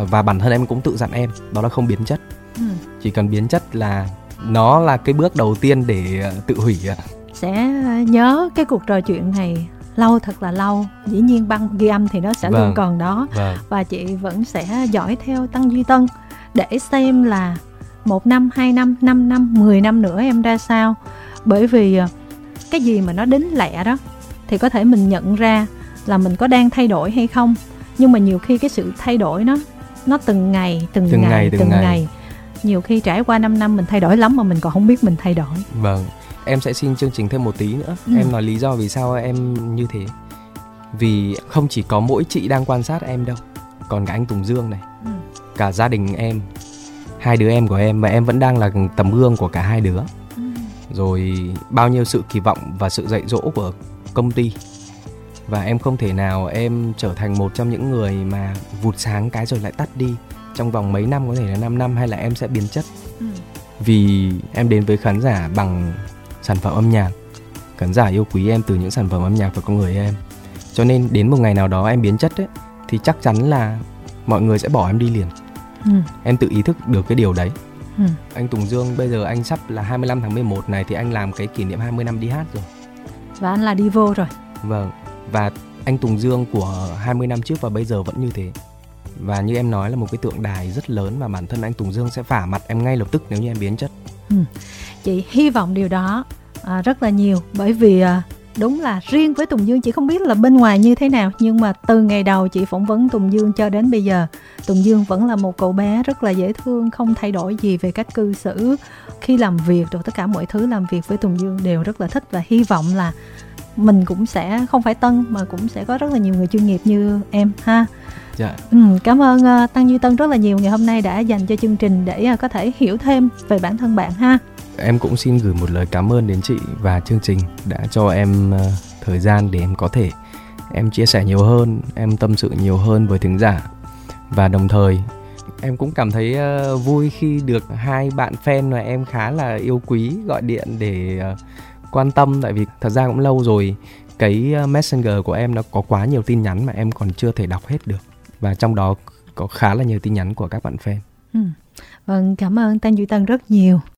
và bản thân em cũng tự dặn em đó là không biến chất ừ. chỉ cần biến chất là nó là cái bước đầu tiên để ờ, tự hủy ạ sẽ nhớ cái cuộc trò chuyện này lâu thật là lâu dĩ nhiên băng ghi âm thì nó sẽ vâng. luôn còn đó vâng. và chị vẫn sẽ dõi theo tăng duy tân để xem là một năm hai năm năm năm mười năm nữa em ra sao bởi vì ờ, cái gì mà nó đính lẹ đó thì có thể mình nhận ra là mình có đang thay đổi hay không nhưng mà nhiều khi cái sự thay đổi nó nó từng ngày từng, từng ngày, ngày từng, từng ngày. ngày nhiều khi trải qua 5 năm mình thay đổi lắm mà mình còn không biết mình thay đổi vâng em sẽ xin chương trình thêm một tí nữa ừ. em nói lý do vì sao em như thế vì không chỉ có mỗi chị đang quan sát em đâu còn cả anh tùng dương này ừ. cả gia đình em hai đứa em của em và em vẫn đang là tấm gương của cả hai đứa ừ. rồi bao nhiêu sự kỳ vọng và sự dạy dỗ của công ty và em không thể nào em trở thành một trong những người mà vụt sáng cái rồi lại tắt đi. Trong vòng mấy năm có thể là 5 năm hay là em sẽ biến chất. Ừ. vì em đến với khán giả bằng sản phẩm âm nhạc. Khán giả yêu quý em từ những sản phẩm âm nhạc và con người em. Cho nên đến một ngày nào đó em biến chất ấy thì chắc chắn là mọi người sẽ bỏ em đi liền. Ừ. em tự ý thức được cái điều đấy. Ừ. anh Tùng Dương bây giờ anh sắp là 25 tháng 11 này thì anh làm cái kỷ niệm 20 năm đi hát rồi. Và anh là đi vô rồi. Vâng và anh Tùng Dương của 20 năm trước và bây giờ vẫn như thế. Và như em nói là một cái tượng đài rất lớn mà bản thân anh Tùng Dương sẽ phả mặt em ngay lập tức nếu như em biến chất. Ừ. chị hy vọng điều đó à, rất là nhiều. Bởi vì à, đúng là riêng với Tùng Dương chị không biết là bên ngoài như thế nào nhưng mà từ ngày đầu chị phỏng vấn Tùng Dương cho đến bây giờ Tùng Dương vẫn là một cậu bé rất là dễ thương không thay đổi gì về cách cư xử. Khi làm việc rồi tất cả mọi thứ làm việc với Tùng Dương đều rất là thích và hy vọng là mình cũng sẽ không phải tân mà cũng sẽ có rất là nhiều người chuyên nghiệp như em ha Dạ. Ừ, cảm ơn uh, Tăng Duy Tân rất là nhiều ngày hôm nay đã dành cho chương trình để uh, có thể hiểu thêm về bản thân bạn ha. Em cũng xin gửi một lời cảm ơn đến chị và chương trình đã cho em uh, thời gian để em có thể em chia sẻ nhiều hơn, em tâm sự nhiều hơn với thính giả và đồng thời em cũng cảm thấy uh, vui khi được hai bạn fan mà em khá là yêu quý gọi điện để uh, quan tâm tại vì thật ra cũng lâu rồi cái ờ, messenger của em nó có quá nhiều tin nhắn mà em còn chưa thể đọc hết được và trong đó có khá là nhiều tin nhắn của các bạn fan. Ừ. Vâng, cảm ơn Tăng Duy Tân rất nhiều.